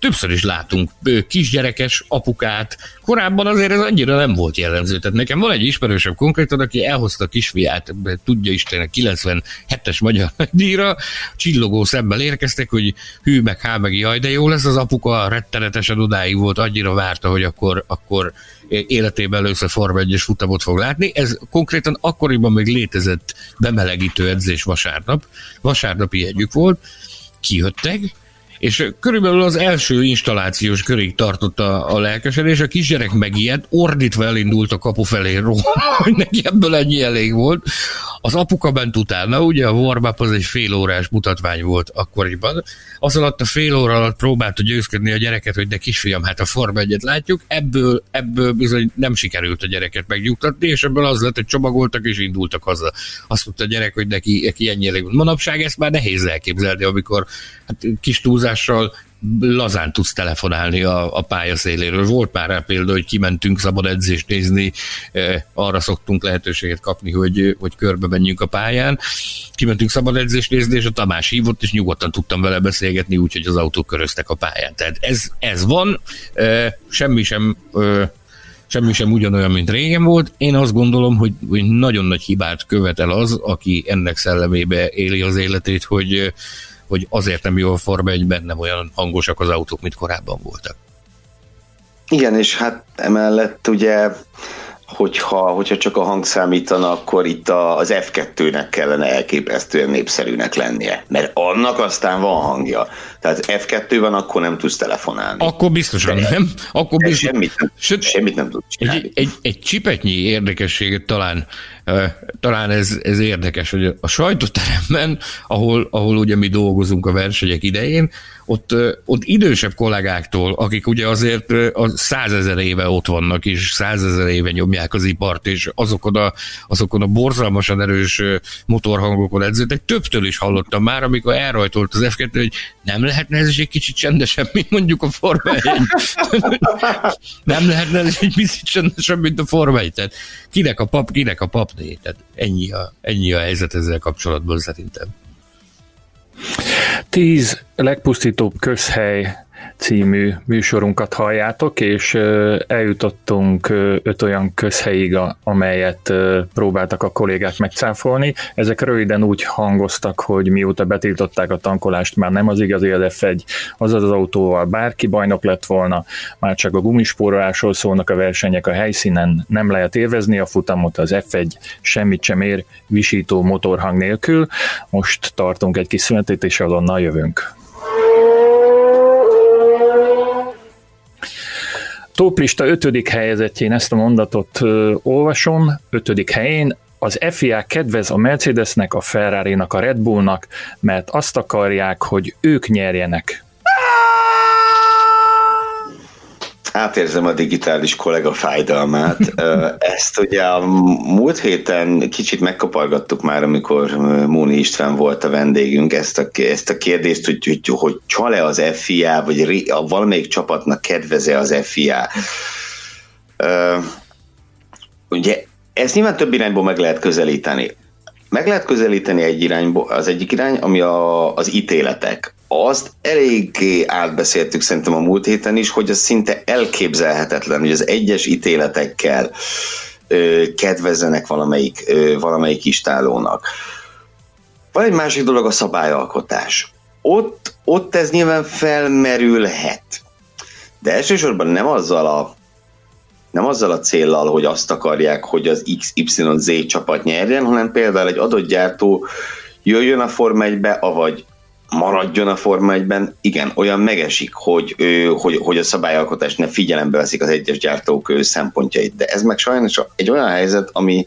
többször is látunk kisgyerekes apukát. Korábban azért ez annyira nem volt jellemző. Tehát nekem van egy ismerősöm konkrétan, aki elhozta a kisfiát, tudja Isten, 97-es magyar díjra, csillogó szemmel érkeztek, hogy hű, meg há, meg jaj, de jó lesz az apuka, rettenetesen odáig volt, annyira várta, hogy akkor, akkor életében először Forma 1 futamot fog látni. Ez konkrétan akkoriban még létezett bemelegítő edzés vasárnap. Vasárnapi együk volt, kijöttek, és körülbelül az első installációs körig tartott a, a lelkesedés, a kisgyerek megijedt, ordítva elindult a kapu felé róla, hogy neki ebből ennyi elég volt. Az apuka bent utána, ugye a warm az egy fél órás mutatvány volt akkoriban, az alatt a fél óra alatt próbálta győzködni a gyereket, hogy de kisfiam, hát a Forma egyet látjuk, ebből, ebből bizony nem sikerült a gyereket megnyugtatni, és ebből az lett, hogy csomagoltak és indultak haza. Azt mondta a gyerek, hogy neki, neki ennyi elég. Manapság ezt már nehéz elképzelni, amikor hát, kis túlzással lazán tudsz telefonálni a, a pályaszéléről. Volt már rá példa, hogy kimentünk szabad edzést nézni, e, arra szoktunk lehetőséget kapni, hogy, hogy körbe menjünk a pályán. Kimentünk szabad edzést nézni, és a Tamás hívott, és nyugodtan tudtam vele beszélgetni, úgyhogy az autók köröztek a pályán. Tehát ez, ez van, e, semmi sem e, semmi sem ugyanolyan, mint régen volt. Én azt gondolom, hogy nagyon nagy hibát követel az, aki ennek szellemébe éli az életét, hogy hogy azért nem jó a Forma 1 nem olyan hangosak az autók, mint korábban voltak. Igen, és hát emellett ugye hogyha, hogyha csak a hang számítana, akkor itt a, az F2-nek kellene elképesztően népszerűnek lennie, mert annak aztán van hangja. Tehát F2 van, akkor nem tudsz telefonálni. Akkor biztosan de, nem. Akkor biztos... semmit, nem, Sőt, semmit nem tudsz csinálni. Egy, egy, egy csipetnyi érdekességet talán, talán ez, ez érdekes, hogy a sajtóteremben, ahol, ahol ugye mi dolgozunk a versenyek idején, ott, ott idősebb kollégáktól, akik ugye azért a százezer éve ott vannak, és százezer éve nyomják az ipart, és azokon a, azokon a borzalmasan erős motorhangokon edződtek, többtől is hallottam már, amikor elrajtolt az F2, hogy nem lehetne ez is egy kicsit csendesebb, mint mondjuk a Forma 1. nem lehetne ez egy kicsit csendesebb, mint a Forma 1. Tehát kinek a pap, kinek a papné. Tehát ennyi a, ennyi a helyzet ezzel kapcsolatban szerintem. Tíz legpusztítóbb közhely című műsorunkat halljátok, és eljutottunk öt olyan közhelyig, amelyet próbáltak a kollégák megcáfolni. Ezek röviden úgy hangoztak, hogy mióta betiltották a tankolást, már nem az igazi az F1, az az autóval bárki bajnok lett volna, már csak a gumispórolásról szólnak a versenyek a helyszínen, nem lehet élvezni a futamot, az F1 semmit sem ér visító motorhang nélkül. Most tartunk egy kis szünetet, és azonnal jövünk. Toplista ötödik helyezettjén ezt a mondatot ö, olvasom, ötödik helyén az FIA kedvez a Mercedesnek, a Ferrari-nak, a Red Bullnak, mert azt akarják, hogy ők nyerjenek. Átérzem a digitális kollega fájdalmát. Ezt ugye a múlt héten kicsit megkapargattuk már, amikor Móni István volt a vendégünk, ezt a, ezt a kérdést, hogy, hogy, hogy csale az FIA, vagy a valamelyik csapatnak kedveze az FIA. Ugye ezt nyilván több irányból meg lehet közelíteni. Meg lehet közelíteni egy irányból, az egyik irány, ami a, az ítéletek azt eléggé átbeszéltük szerintem a múlt héten is, hogy az szinte elképzelhetetlen, hogy az egyes ítéletekkel ö, kedvezzenek valamelyik, ö, valamelyik istálónak. Van egy másik dolog a szabályalkotás. Ott, ott ez nyilván felmerülhet. De elsősorban nem azzal a nem azzal a céllal, hogy azt akarják, hogy az XYZ csapat nyerjen, hanem például egy adott gyártó jöjjön a Forma 1-be, avagy maradjon a Forma 1-ben, igen, olyan megesik, hogy, hogy, hogy a szabályalkotás ne figyelembe veszik az egyes gyártók szempontjait, de ez meg sajnos egy olyan helyzet, ami,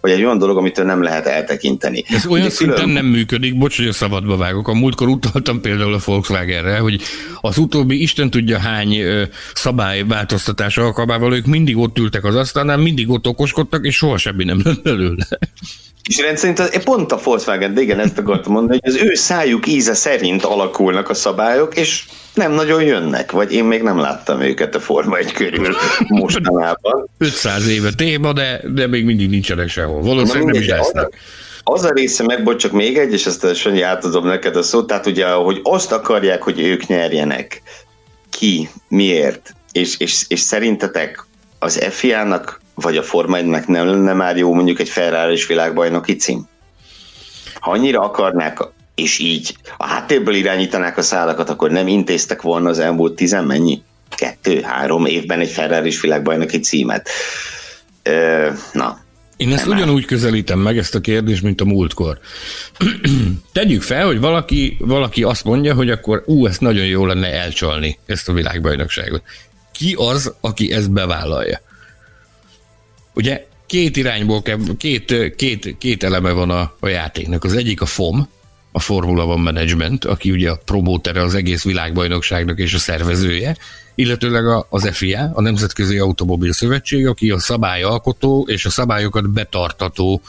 vagy egy olyan dolog, amitől nem lehet eltekinteni. Ez olyan Ugye szinten külön... nem működik, bocs, hogy a szabadba vágok. A múltkor utaltam például a Volkswagenre, hogy az utóbbi Isten tudja hány szabályváltoztatás alkalmával ők mindig ott ültek az asztalnál, mindig ott okoskodtak, és soha semmi nem lett belőle. És rendszerint az, pont a Volkswagen, de igen, ezt akartam mondani, hogy az ő szájuk íze szerint alakulnak a szabályok, és nem nagyon jönnek, vagy én még nem láttam őket a Forma egy körül mostanában. 500 éve téma, de, de még mindig nincsenek sehol. Valószínűleg nem is lesznek. az a része meg, csak még egy, és ezt Sanyi átadom neked a szót, tehát ugye, hogy azt akarják, hogy ők nyerjenek. Ki? Miért? És, és, és szerintetek az FIA-nak vagy a Forma 1 nem lenne már jó mondjuk egy ferrari világbajnoki cím? Ha annyira akarnák, és így a háttérből irányítanák a szálakat, akkor nem intéztek volna az elmúlt tizen mennyi? Kettő-három évben egy ferrari világbajnoki címet. Ö, na, én ezt ugyanúgy közelítem meg ezt a kérdést, mint a múltkor. Tegyük fel, hogy valaki, valaki azt mondja, hogy akkor ú, ezt nagyon jó lenne elcsalni, ezt a világbajnokságot. Ki az, aki ezt bevállalja? Ugye két irányból, két, két, két eleme van a, a játéknak. Az egyik a FOM, a Formula One Management, aki ugye a promótere az egész világbajnokságnak és a szervezője, illetőleg az FIA, a Nemzetközi Automobil Szövetség, aki a szabályalkotó és a szabályokat betartató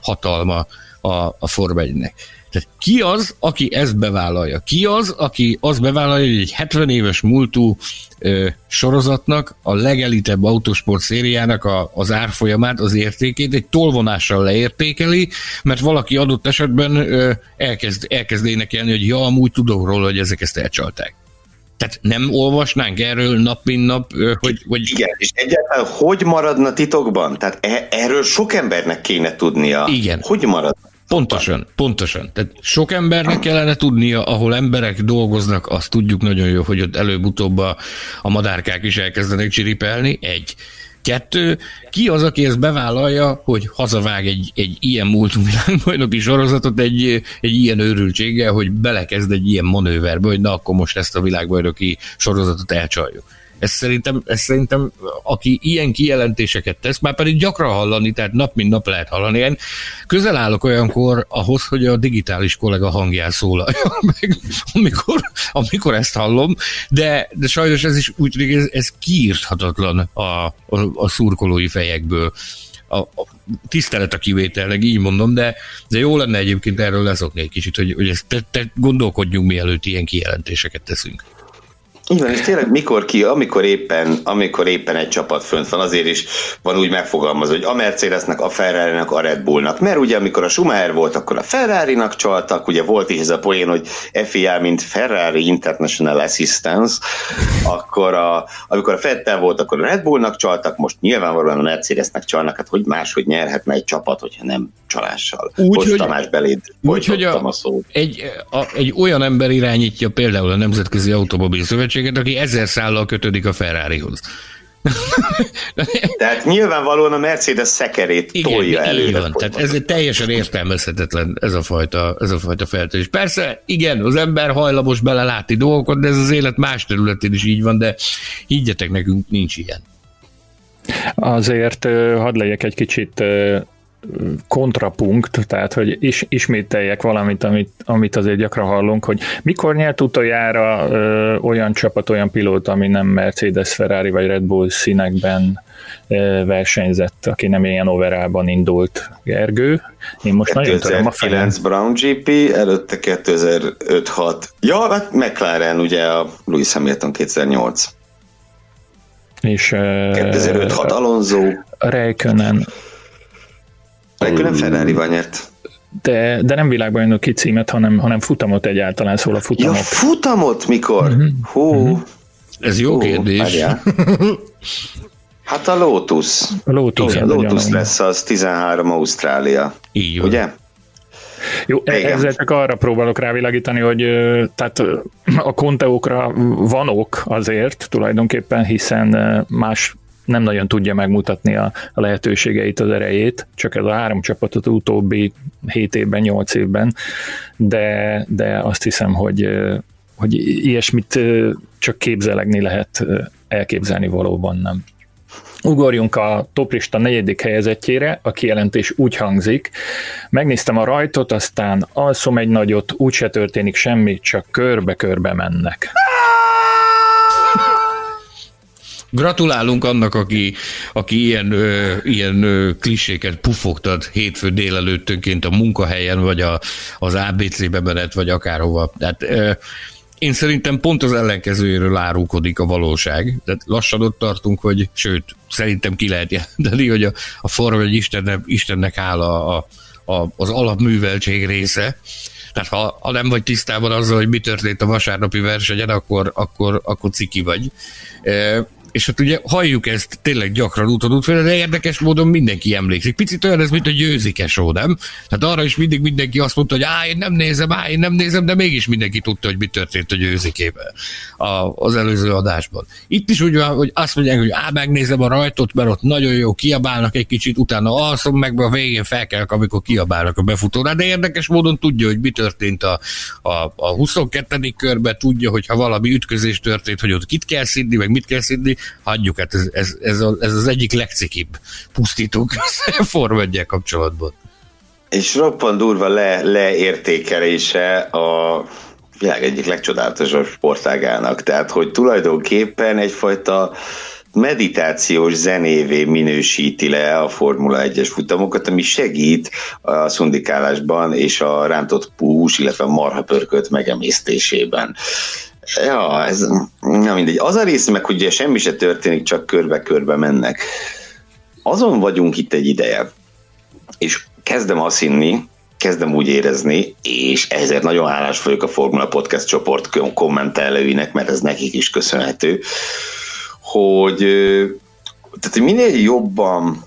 hatalma a, a Form 1-nek. Tehát ki az, aki ezt bevállalja? Ki az, aki azt bevállalja, hogy egy 70 éves múltú ö, sorozatnak, a legelitebb autosport szériának a, az árfolyamát, az értékét egy tolvonással leértékeli, mert valaki adott esetben ö, elkezd, elkezd énekelni, hogy ja, amúgy tudom róla, hogy ezek ezt elcsalták. Tehát nem olvasnánk erről nap mint nap, hogy... hogy... Igen, és egyáltalán hogy maradna titokban? Tehát e- erről sok embernek kéne tudnia. Igen. Hogy maradna? Pontosan, pontosan. Tehát sok embernek kellene tudnia, ahol emberek dolgoznak, azt tudjuk nagyon jó, hogy ott előbb-utóbb a, a madárkák is elkezdenek csiripelni. Egy. Kettő, ki az, aki ezt bevállalja, hogy hazavág egy, egy ilyen múltú világbajnoki sorozatot egy, egy ilyen őrültséggel, hogy belekezd egy ilyen manőverbe, hogy na akkor most ezt a világbajnoki sorozatot elcsaljuk. Ez szerintem, ez szerintem, aki ilyen kijelentéseket tesz, már pedig gyakran hallani, tehát nap mint nap lehet hallani. Én közel állok olyankor ahhoz, hogy a digitális kollega hangján szólaljon meg, amikor, amikor ezt hallom, de, de sajnos ez is úgy tűnik, ez, ez kiírthatatlan a, a, a szurkolói fejekből a, a tisztelet a kivételnek, így mondom, de, de jó lenne egyébként erről leszokni egy kicsit, hogy, hogy ezt te, te gondolkodjunk, mielőtt ilyen kijelentéseket teszünk. Igen, és tényleg mikor ki, amikor éppen, amikor éppen egy csapat fönt van, azért is van úgy megfogalmazva, hogy a Mercedesnek, a ferrari a Red Bullnak. Mert ugye amikor a Schumacher volt, akkor a Ferrari-nak csaltak, ugye volt is ez a poén, hogy FIA, mint Ferrari International Assistance, akkor a, amikor a Fettel volt, akkor a Red Bullnak csaltak, most nyilvánvalóan a Mercedesnek csalnak, hát hogy máshogy nyerhetne egy csapat, hogyha nem csalással. Úgy, hogy, Tamás beléd úgy, hogy a, a szót. Egy, a, egy olyan ember irányítja például a Nemzetközi Automobil Szövetség, szövetséget, aki ezer szállal kötődik a Ferrarihoz. Tehát nyilvánvalóan a Mercedes szekerét igen, tolja elő. van. Tehát ez egy teljesen értelmezhetetlen ez a fajta, ez a fajta feltűnés. Persze, igen, az ember hajlamos belelátni dolgokat, de ez az élet más területén is így van, de higgyetek nekünk, nincs ilyen. Azért hadd legyek egy kicsit kontrapunkt, tehát hogy is, ismételjek valamit, amit, amit azért gyakran hallunk, hogy mikor nyert utoljára ö, olyan csapat, olyan pilóta, ami nem Mercedes, Ferrari vagy Red Bull színekben ö, versenyzett, aki nem ilyen overában indult. Gergő, én most 2009 nagyon tudom a Brown GP, előtte 2005-6. Ja, hát McLaren, ugye a Louis Hamilton 2008. És, 2005-6 Alonso. Räikkönen Legkülön Ferrari-val nyert. De, de nem világbajnoki címet, hanem, hanem futamot egyáltalán, szól a futamot. Ja, futamot mikor? Uh-huh. Hú. Uh-huh. Ez jó Hú, kérdés. Hát a Lotus. A Lotus, Igen, Lotus lesz az 13 Ausztrália. Így van. Ugye? Jó, e- Igen. ezzel csak arra próbálok rávilágítani, hogy tehát a konteókra van ok azért tulajdonképpen, hiszen más nem nagyon tudja megmutatni a, lehetőségeit, az erejét, csak ez a három csapatot utóbbi 7 évben, 8 évben, de, de azt hiszem, hogy, hogy ilyesmit csak képzelegni lehet, elképzelni valóban nem. Ugorjunk a toplista negyedik helyezettjére, a kijelentés úgy hangzik. Megnéztem a rajtot, aztán alszom egy nagyot, úgyse történik semmi, csak körbe-körbe mennek. Gratulálunk annak, aki, aki ilyen, ö, ilyen ö, kliséket pufogtat hétfő délelőttönként a munkahelyen, vagy a, az ABC-be menet, vagy akárhova. Tehát ö, én szerintem pont az ellenkezőjéről árulkodik a valóság. Tehát lassan ott tartunk, hogy sőt, szerintem ki lehet jelenteni, hogy a, a forma egy Istennek, Istennek áll a, a, az alapműveltség része. Tehát ha, ha nem vagy tisztában azzal, hogy mi történt a vasárnapi versenyen, akkor, akkor, akkor ciki vagy és hát ugye halljuk ezt tényleg gyakran úton útfele, de érdekes módon mindenki emlékszik. Picit olyan ez, mint a győzike show, nem? Tehát arra is mindig mindenki azt mondta, hogy á, én nem nézem, á, én nem nézem, de mégis mindenki tudta, hogy mi történt a győzikével a, az előző adásban. Itt is úgy van, hogy azt mondják, hogy á, megnézem a rajtot, mert ott nagyon jó, kiabálnak egy kicsit, utána alszom meg, a végén felkelek, amikor kiabálnak a befutónál, de érdekes módon tudja, hogy mi történt a, a, a 22. körben, tudja, hogy ha valami ütközés történt, hogy ott kit kell szidni, meg mit kell szidni, hagyjuk, hát ez, ez, ez, a, ez az egyik legcikibb pusztítók Form kapcsolatban. És roppant durva le, leértékelése a világ egyik legcsodálatosabb sportágának. Tehát, hogy tulajdonképpen egyfajta meditációs zenévé minősíti le a Formula 1-es futamokat, ami segít a szundikálásban és a rántott pús, illetve a marhapörkölt megemésztésében. Ja, ez na mindegy. Az a rész meg, hogy semmi se történik, csak körbe-körbe mennek. Azon vagyunk itt egy ideje, és kezdem azt hinni, kezdem úgy érezni, és ezért nagyon hálás vagyok a Formula Podcast csoport kommentelőinek, mert ez nekik is köszönhető, hogy tehát, hogy minél jobban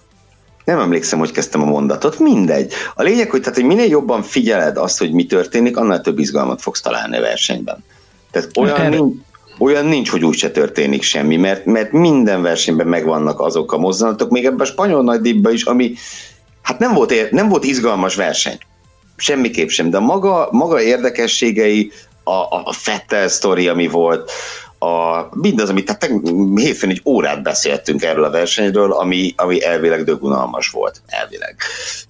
nem emlékszem, hogy kezdtem a mondatot, mindegy. A lényeg, hogy, tehát, hogy minél jobban figyeled azt, hogy mi történik, annál több izgalmat fogsz találni a versenyben. Tehát olyan, nincs, olyan nincs, hogy úgyse történik semmi, mert, mert minden versenyben megvannak azok a mozzanatok, még ebben a spanyol nagydíjban is, ami hát nem volt, nem volt izgalmas verseny. Semmiképp sem, de maga, maga érdekességei, a, a, Fettel sztori, ami volt, a, mindaz, amit tehát hétfőn egy órát beszéltünk erről a versenyről, ami, ami elvileg dögunalmas volt, elvileg.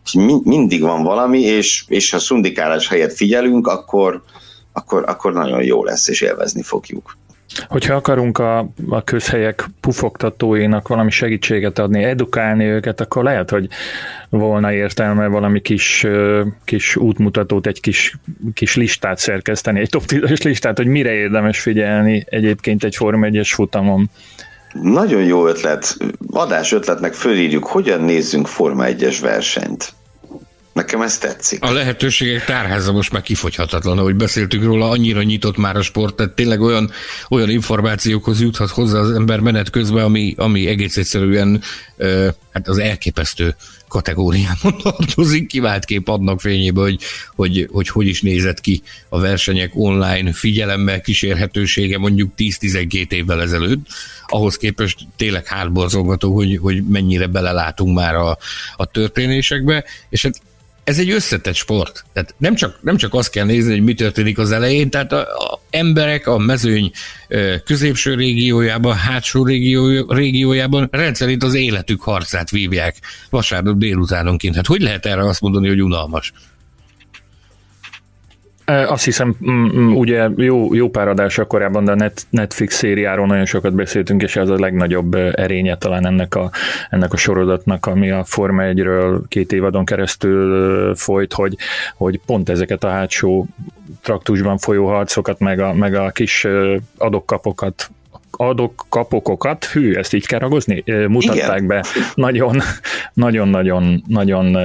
És mi, mindig van valami, és, és ha szundikálás helyett figyelünk, akkor, akkor, akkor nagyon jó lesz, és élvezni fogjuk. Hogyha akarunk a, a közhelyek pufogtatóinak valami segítséget adni, edukálni őket, akkor lehet, hogy volna értelme valami kis, kis útmutatót, egy kis, kis listát szerkeszteni, egy top 10 listát, hogy mire érdemes figyelni egyébként egy Form 1 futamon. Nagyon jó ötlet. Adás ötletnek fölírjuk, hogyan nézzünk Forma 1-es versenyt. Nekem ez tetszik. A lehetőségek tárháza most már kifogyhatatlan, ahogy beszéltünk róla, annyira nyitott már a sport, tehát tényleg olyan, olyan információkhoz juthat hozzá az ember menet közben, ami, ami egész egyszerűen uh, hát az elképesztő kategóriában tartozik, kivált kép adnak fényébe, hogy, hogy, hogy hogy is nézett ki a versenyek online figyelemmel kísérhetősége mondjuk 10-12 évvel ezelőtt, ahhoz képest tényleg hátborzongató, hogy, hogy mennyire belelátunk már a, a történésekbe, és hát ez egy összetett sport. Tehát nem csak, nem csak azt kell nézni, hogy mi történik az elején, tehát a, a emberek a mezőny középső régiójában, hátsó régió, régiójában rendszerint az életük harcát vívják vasárnap délutánonként. Hát hogy lehet erre azt mondani, hogy unalmas? Azt hiszem, mm, mm, ugye jó, jó pár adása korábban, de a Net, Netflix szériáról nagyon sokat beszéltünk, és ez a legnagyobb erénye talán ennek a, ennek a sorozatnak, ami a Forma 1-ről két évadon keresztül folyt, hogy, hogy pont ezeket a hátsó traktusban folyó harcokat, meg a, meg a kis adokkapokat adok kapokokat, hű, ezt így kell ragozni, mutatták Igen. be nagyon, nagyon, nagyon, nagyon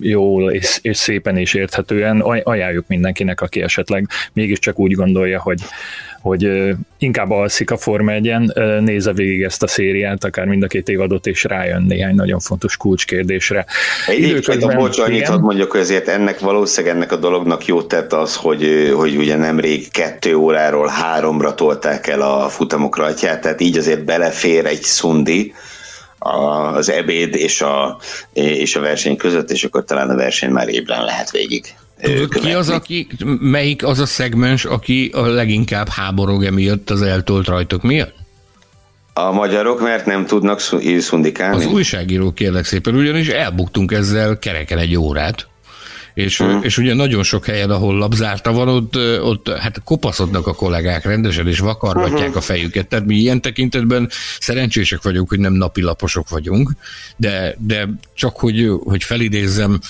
jól és, és szépen és érthetően. Ajánljuk mindenkinek, aki esetleg mégiscsak úgy gondolja, hogy, hogy inkább alszik a Forma 1 nézze végig ezt a szériát, akár mind a két évadot, és rájön néhány nagyon fontos kulcskérdésre. Egyébként a bocs, annyit hadd mondjak, hogy ezért ennek valószínűleg ennek a dolognak jót tett az, hogy, hogy ugye nemrég kettő óráról háromra tolták el a futamok rajtját, tehát így azért belefér egy szundi, az ebéd és a, és a verseny között, és akkor talán a verseny már ébren lehet végig. Tudod, ki az, aki, melyik az a szegmens, aki a leginkább háborog emiatt az eltolt rajtok miatt? A magyarok, mert nem tudnak szundikálni? Az újságírók kérlek szépen, ugyanis elbuktunk ezzel kereken egy órát. És, hmm. és ugye nagyon sok helyen, ahol labzárta van, ott, ott hát kopaszodnak a kollégák rendesen, és vakargatják uh-huh. a fejüket. Tehát mi ilyen tekintetben szerencsések vagyunk, hogy nem napi laposok vagyunk, de, de csak hogy, hogy felidézzem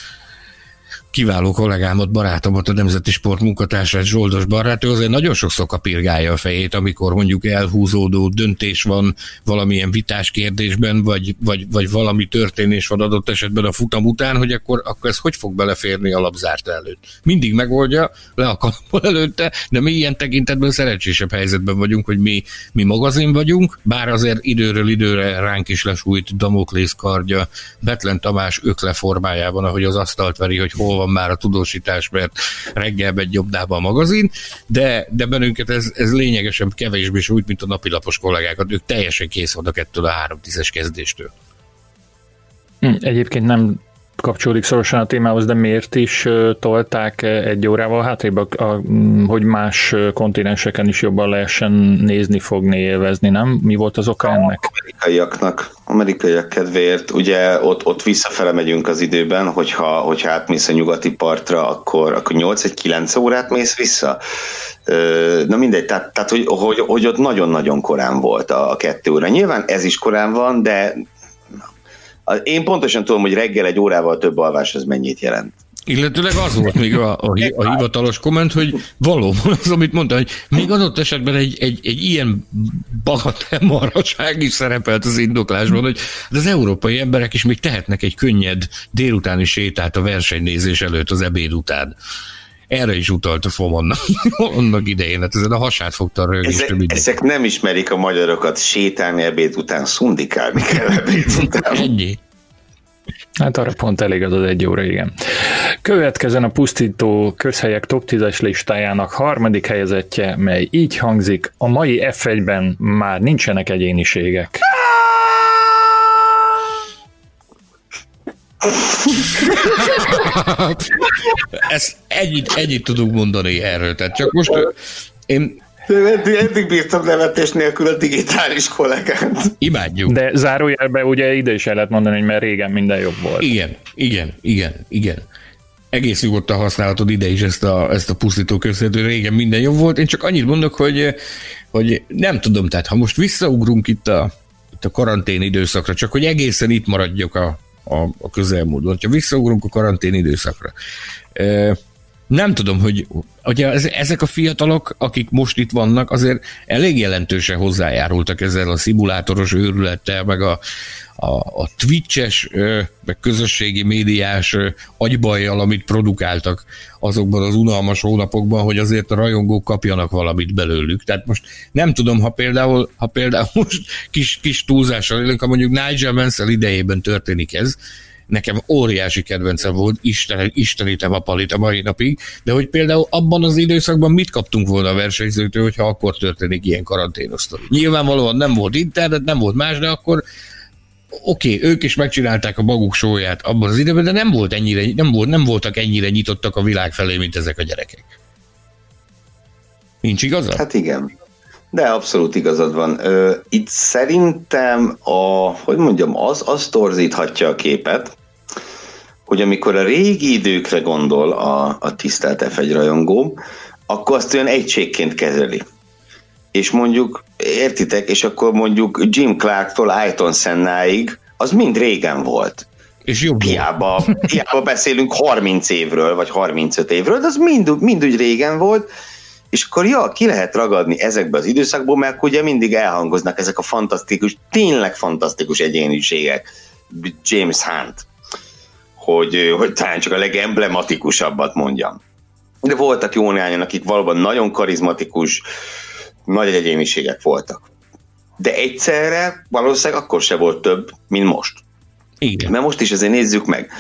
kiváló kollégámat, barátomat, a Nemzeti Sport munkatársát, Zsoldos Barát, ő azért nagyon sokszor kapirgálja a fejét, amikor mondjuk elhúzódó döntés van valamilyen vitás kérdésben, vagy, vagy, vagy valami történés van adott esetben a futam után, hogy akkor, akkor ez hogy fog beleférni a labzárt előtt. Mindig megoldja, le a előtte, de mi ilyen tekintetben szerencsésebb helyzetben vagyunk, hogy mi, mi magazin vagyunk, bár azért időről időre ránk is lesújt Damoklész kardja, Betlen Tamás ökle formájában, ahogy az asztalt veri, hogy hol van már a tudósítás, mert reggel egy jobbdába a magazin, de, de bennünket ez, ez lényegesen kevésbé sújt, mint a napilapos kollégákat. Ők teljesen kész vannak ettől a három tízes kezdéstől. Hm, egyébként nem kapcsolódik szorosan a témához, de miért is tolták egy órával hátrébb, hogy más kontinenseken is jobban lehessen nézni, fogni, élvezni, nem? Mi volt az oka ennek? Amerikaiaknak, amerikaiak kedvéért, ugye ott, ott visszafele megyünk az időben, hogyha, hogyha átmész a nyugati partra, akkor, akkor 8-9 órát mész vissza. Na mindegy, tehát, tehát hogy, hogy, hogy ott nagyon-nagyon korán volt a, a kettő óra. Nyilván ez is korán van, de én pontosan tudom, hogy reggel egy órával több alvás az mennyit jelent. Illetőleg az volt még a, a, a hivatalos komment, hogy valóban az, amit mondta, hogy még adott esetben egy, egy, egy ilyen bagatel marhaság is szerepelt az indoklásban, hogy az európai emberek is még tehetnek egy könnyed délutáni sétát a versenynézés előtt az ebéd után. Erre is utalt a FOM annak, annak idején, hát ezen a hasát fogta a rögést. Ezek, ezek nem ismerik a magyarokat, sétálni ebéd után, szundikálni kell ebéd után. Ennyi. Hát arra pont elég az az egy óra, igen. Következzen a pusztító közhelyek top 10-es listájának harmadik helyezettje, mely így hangzik, a mai F1-ben már nincsenek egyéniségek. Ezt ennyit, ennyit tudunk mondani erről. Tehát csak most én Eddig, eddig bírtam nevetés nélkül a digitális kollégát. Imádjuk. De zárójelben ugye ide is el lehet mondani, hogy mert régen minden jobb volt. Igen, igen, igen, igen. Egész nyugodtan használhatod ide is ezt a, ezt a pusztító közvető, régen minden jobb volt. Én csak annyit mondok, hogy, hogy nem tudom, tehát ha most visszaugrunk itt a, itt a karantén időszakra, csak hogy egészen itt maradjak a, a, a közelmúltban, ha visszaugrunk a karantén időszakra, nem tudom, hogy ugye ezek a fiatalok, akik most itt vannak, azért elég jelentősen hozzájárultak ezzel a szimulátoros őrülettel, meg a, a, a twitches, meg közösségi médiás agybajjal, amit produkáltak azokban az unalmas hónapokban, hogy azért a rajongók kapjanak valamit belőlük. Tehát most nem tudom, ha például, ha például most kis, kis túlzással élünk, ha mondjuk Nigel Mansell idejében történik ez, nekem óriási kedvencem volt, Isten, istenítem a palit a mai napig, de hogy például abban az időszakban mit kaptunk volna a versenyzőtől, hogyha akkor történik ilyen karanténosztori. Nyilvánvalóan nem volt internet, nem volt más, de akkor oké, okay, ők is megcsinálták a maguk sóját abban az időben, de nem, volt ennyire, nem, volt, nem voltak ennyire nyitottak a világ felé, mint ezek a gyerekek. Nincs igaza? Hát igen. De abszolút igazad van. Itt szerintem a, hogy mondjam, az, az torzíthatja a képet, hogy amikor a régi időkre gondol a, a tisztelt F1 rajongó, akkor azt olyan egységként kezeli. És mondjuk, értitek, és akkor mondjuk Jim Clark-tól Ayton Sennáig, az mind régen volt. És jobb hiába, hiába beszélünk 30 évről, vagy 35 évről, de az mind, mind úgy régen volt, és akkor ja, ki lehet ragadni ezekbe az időszakból, mert ugye mindig elhangoznak ezek a fantasztikus, tényleg fantasztikus egyéniségek, James Hunt, hogy, hogy talán csak a legemblematikusabbat mondjam. De voltak jó néhányan, akik valóban nagyon karizmatikus, nagy egyéniségek voltak. De egyszerre valószínűleg akkor se volt több, mint most. Igen. Mert most is azért nézzük meg.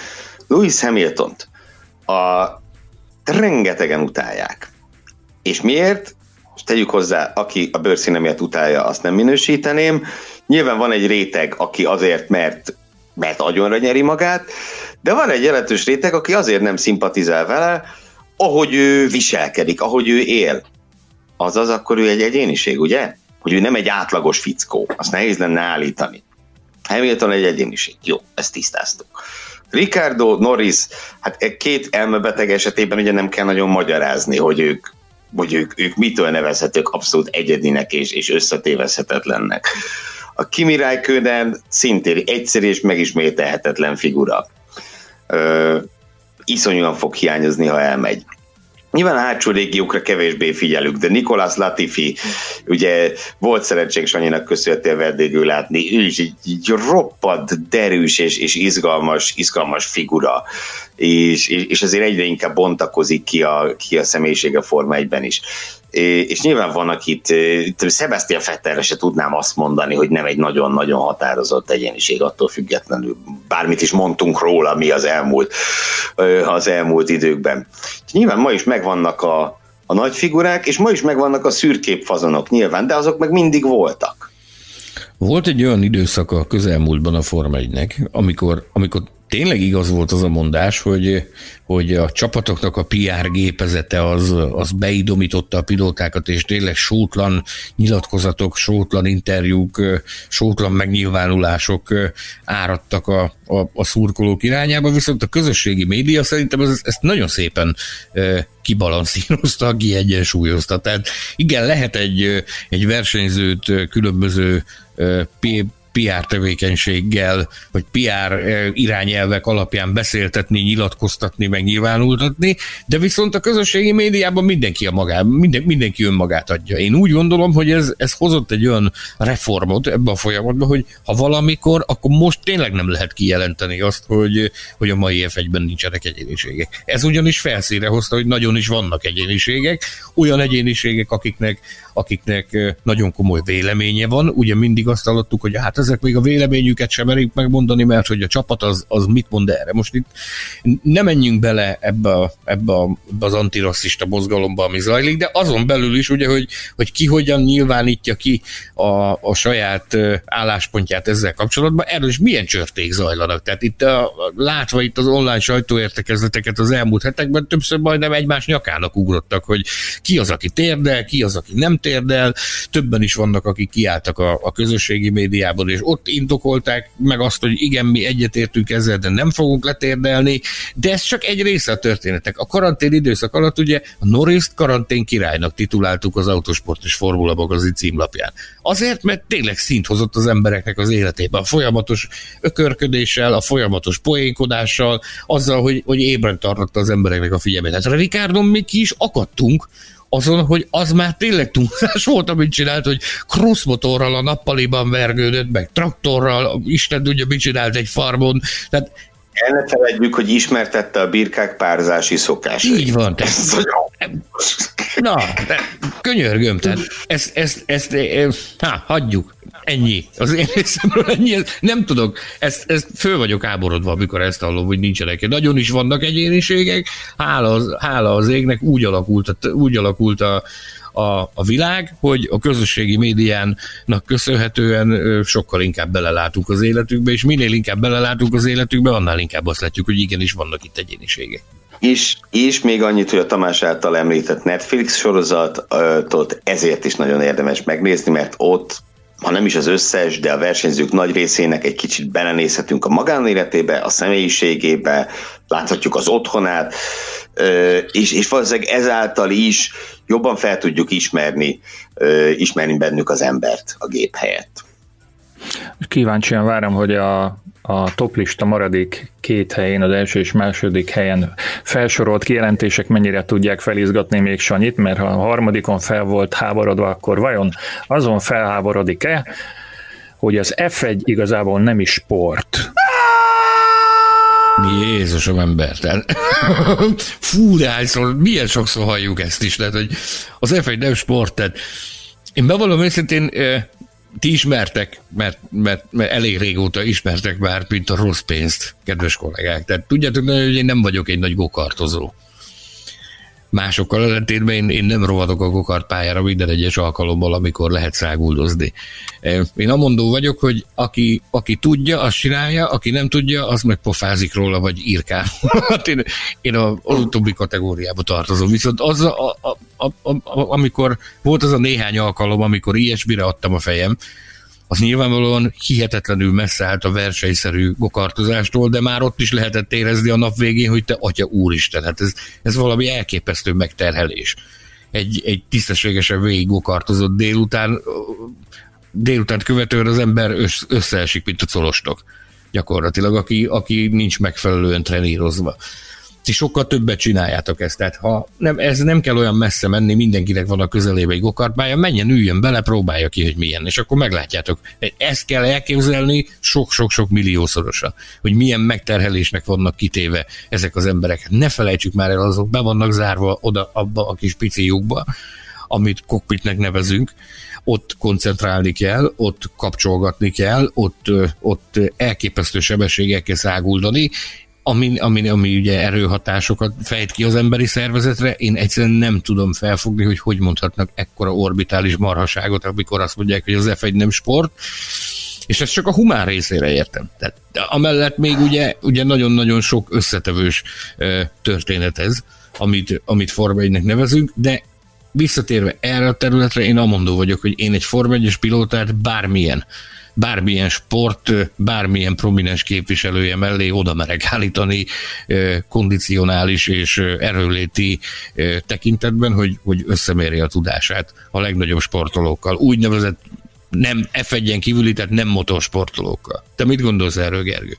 Lewis Hamilton-t a rengetegen utálják. És miért? És tegyük hozzá, aki a bőrszíne miatt utálja, azt nem minősíteném. Nyilván van egy réteg, aki azért, mert, mert agyonra nyeri magát, de van egy jelentős réteg, aki azért nem szimpatizál vele, ahogy ő viselkedik, ahogy ő él. Azaz, akkor ő egy egyéniség, ugye? Hogy ő nem egy átlagos fickó. Azt nehéz lenne állítani. Hamilton egy egyéniség. Jó, ezt tisztáztuk. Ricardo, Norris, hát két elmebeteg esetében ugye nem kell nagyon magyarázni, hogy ők hogy ők, ők mitől nevezhetők abszolút egyedinek és, és összetévezhetetlennek. A Kimi Räikkönen szintén egyszerű és megismételhetetlen figura. Ö, iszonyúan fog hiányozni, ha elmegy. Nyilván a hátsó régiókra kevésbé figyelünk, de Nikolás Latifi, ugye volt szerencség Sanyinak köszönhetően vendégül látni, ő is egy, egy roppant, derűs és, és izgalmas, izgalmas figura, és, és azért egyre inkább bontakozik ki a, ki a személyisége Forma egyben is és nyilván van, akit, Sebastian Fettelre se tudnám azt mondani, hogy nem egy nagyon-nagyon határozott egyéniség attól függetlenül. Bármit is mondtunk róla mi az elmúlt, az elmúlt időkben. Nyilván ma is megvannak a, a nagy figurák, és ma is megvannak a szürkép fazonok nyilván, de azok meg mindig voltak. Volt egy olyan időszaka a közelmúltban a Forma 1 amikor, amikor tényleg igaz volt az a mondás, hogy, hogy a csapatoknak a PR gépezete az, az beidomította a pilótákat, és tényleg sótlan nyilatkozatok, sótlan interjúk, sótlan megnyilvánulások áradtak a, a, a szurkolók irányába, viszont a közösségi média szerintem ez, ezt nagyon szépen kibalanszírozta, kiegyensúlyozta. Tehát igen, lehet egy, egy versenyzőt különböző PR tevékenységgel, vagy PR eh, irányelvek alapján beszéltetni, nyilatkoztatni, meg nyilvánultatni, de viszont a közösségi médiában mindenki a magá, minden, mindenki önmagát adja. Én úgy gondolom, hogy ez, ez hozott egy olyan reformot ebbe a folyamatba, hogy ha valamikor, akkor most tényleg nem lehet kijelenteni azt, hogy, hogy a mai F1-ben nincsenek egyéniségek. Ez ugyanis felszíre hozta, hogy nagyon is vannak egyéniségek, olyan egyéniségek, akiknek, akiknek nagyon komoly véleménye van. Ugye mindig azt hallottuk, hogy hát ezek még a véleményüket sem merik megmondani, mert hogy a csapat az, az mit mond erre. Most itt nem menjünk bele ebbe, a, ebbe, a, ebbe az antirasszista mozgalomba, ami zajlik, de azon belül is ugye, hogy, hogy ki hogyan nyilvánítja ki a, a saját álláspontját ezzel kapcsolatban, erről is milyen csörték zajlanak. Tehát itt a, látva itt az online sajtóértekezleteket az elmúlt hetekben többször majdnem egymás nyakának ugrottak, hogy ki az, aki térdel, ki az, aki nem térdel, többen is vannak, akik kiálltak a, a közösségi médiában, és ott indokolták meg azt, hogy igen, mi egyetértünk ezzel, de nem fogunk letérdelni, de ez csak egy része a történetek. A karantén időszak alatt ugye a Norris karantén királynak tituláltuk az Autosport és Formula magazin címlapján. Azért, mert tényleg szint hozott az embereknek az életében. A folyamatos ökörködéssel, a folyamatos poénkodással, azzal, hogy, hogy ébren tartotta az embereknek a figyelmét. Hát Ricardon mi ki is akadtunk, azon, hogy az már tényleg túlzás volt, amit csinált, hogy crossmotorral a nappaliban vergődött, meg traktorral, Isten tudja, mit csinált egy farmon. Tehát el ne feledjük, hogy ismertette a birkák párzási szokásait. Így van. Tehát, na, könyörgöm, tehát ezt, ezt, ezt, ezt há, hagyjuk. Ennyi. Az én részemről ennyi. Nem tudok. Ezt, ezt föl vagyok áborodva, amikor ezt hallom, hogy nincsenek. Nagyon is vannak egyéniségek. Hála az, hála az égnek úgy alakult, úgy alakult a, a, a világ, hogy a közösségi médiának köszönhetően sokkal inkább belelátunk az életükbe, és minél inkább belelátunk az életükbe, annál inkább azt látjuk, hogy igenis vannak itt egyéniségek. És, és még annyit, hogy a Tamás által említett Netflix sorozatot ezért is nagyon érdemes megnézni, mert ott ha nem is az összes, de a versenyzők nagy részének egy kicsit belenézhetünk a magánéletébe, a személyiségébe, láthatjuk az otthonát, és, és valószínűleg ezáltal is jobban fel tudjuk ismerni, ismerni bennük az embert a gép helyett. Kíváncsian várom, hogy a, a toplista maradék két helyén, az első és második helyen felsorolt kijelentések mennyire tudják felizgatni még Sanyit, mert ha a harmadikon fel volt háborodva, akkor vajon azon felháborodik-e, hogy az F1 igazából nem is sport. Jézusom ember, fú, de hányszor, milyen sokszor halljuk ezt is, tehát, hogy az F1 nem sport, tehát én bevallom őszintén, ti ismertek, mert, mert, mert elég régóta ismertek már, mint a rossz pénzt, kedves kollégák. Tehát tudjátok, hogy én nem vagyok egy nagy gokartozó másokkal ellentétben én, én nem rohadok a gokart pályára minden egyes alkalommal, amikor lehet száguldozni. Én amondó vagyok, hogy aki, aki tudja, azt csinálja, aki nem tudja, az meg pofázik róla, vagy írkál. hát én, én a, az utóbbi kategóriába tartozom. Viszont az, a, a, a, a, amikor volt az a néhány alkalom, amikor ilyesmire adtam a fejem, az nyilvánvalóan hihetetlenül messze állt a versenyszerű gokartozástól, de már ott is lehetett érezni a nap végén, hogy te atya úristen, hát ez, ez valami elképesztő megterhelés. Egy, egy tisztességesen végig gokartozott délután, délután követően az ember összeesik, mint a colostok gyakorlatilag, aki, aki nincs megfelelően trenírozva. Ti sokkal többet csináljátok ezt. Tehát ha nem, ez nem kell olyan messze menni, mindenkinek van a közelébe egy gokartbája, menjen, üljön bele, próbálja ki, hogy milyen, és akkor meglátjátok. Ezt kell elképzelni sok-sok-sok milliószorosan, hogy milyen megterhelésnek vannak kitéve ezek az emberek. Ne felejtsük már el, azok be vannak zárva oda abba a kis pici lyukba, amit kokpitnek nevezünk, ott koncentrálni kell, ott kapcsolgatni kell, ott, ott elképesztő sebességekkel száguldani, ami, ami, ami ugye erőhatásokat fejt ki az emberi szervezetre, én egyszerűen nem tudom felfogni, hogy hogy mondhatnak ekkora orbitális marhaságot, amikor azt mondják, hogy az F1 nem sport, és ezt csak a humán részére értem. Tehát amellett még ugye, ugye nagyon-nagyon sok összetevős történet ez, amit, amit Forma 1 nevezünk, de visszatérve erre a területre, én amondó vagyok, hogy én egy Forma 1-es pilótát bármilyen bármilyen sport, bármilyen prominens képviselője mellé oda merek állítani kondicionális és erőléti tekintetben, hogy, hogy összemérje a tudását a legnagyobb sportolókkal. Úgynevezett nem F1-en kívüli, tehát nem motorsportolókkal. Te mit gondolsz erről, Gergő?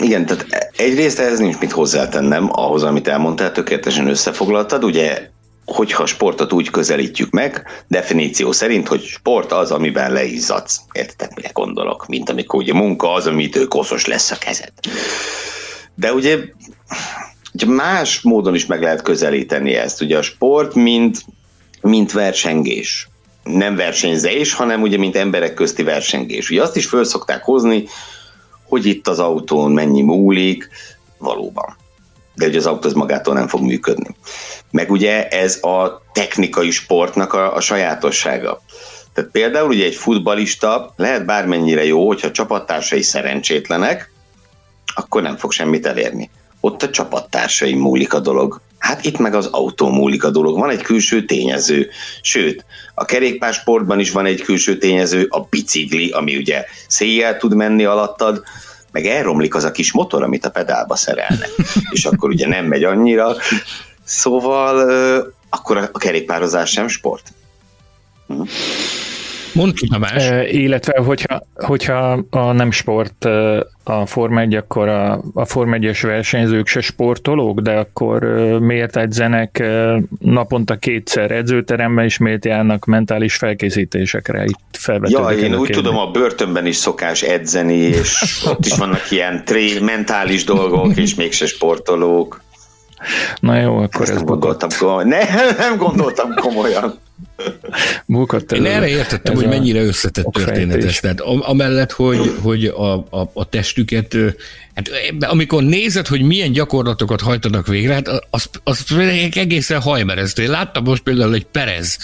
Igen, tehát egyrészt ehhez nincs mit hozzátennem ahhoz, amit elmondtál, tökéletesen összefoglaltad. Ugye hogyha sportot úgy közelítjük meg, definíció szerint, hogy sport az, amiben leizzadsz. Értetek, mire gondolok? Mint amikor ugye munka az, amitől koszos lesz a kezed. De ugye, ugye más módon is meg lehet közelíteni ezt. Ugye a sport, mint, mint versengés. Nem versenyzés, hanem ugye mint emberek közti versengés. Ugye azt is föl szokták hozni, hogy itt az autón mennyi múlik, valóban de ugye az autó az magától nem fog működni. Meg ugye ez a technikai sportnak a, a sajátossága. Tehát például ugye egy futbalista lehet bármennyire jó, hogyha csapattársai szerencsétlenek, akkor nem fog semmit elérni. Ott a csapattársai múlik a dolog. Hát itt meg az autó múlik a dolog. Van egy külső tényező. Sőt, a kerékpársportban is van egy külső tényező, a bicikli, ami ugye széjjel tud menni alattad, meg elromlik az a kis motor, amit a pedálba szerelnek, és akkor ugye nem megy annyira, szóval akkor a kerékpározás sem sport. Hm. Mondd ki, más. E, illetve, hogyha, hogyha a nem sport a Forma 1, akkor a, a Forma 1-es versenyzők se sportolók, de akkor miért edzenek naponta kétszer edzőteremben, és miért járnak mentális felkészítésekre? Itt Ja, én úgy tudom, a börtönben is szokás edzeni, és ott is vannak ilyen tré, mentális dolgok, és mégse sportolók. Na jó, akkor Ezt ez nem gondoltam komolyan. Ne, nem gondoltam komolyan. Bukott Én erre értettem, hogy mennyire összetett történet ez. Tehát amellett, hogy, hogy a, a, a testüket, hát amikor nézed, hogy milyen gyakorlatokat hajtanak végre, hát az, az egészen hajmeresztő. Én láttam most például egy Perez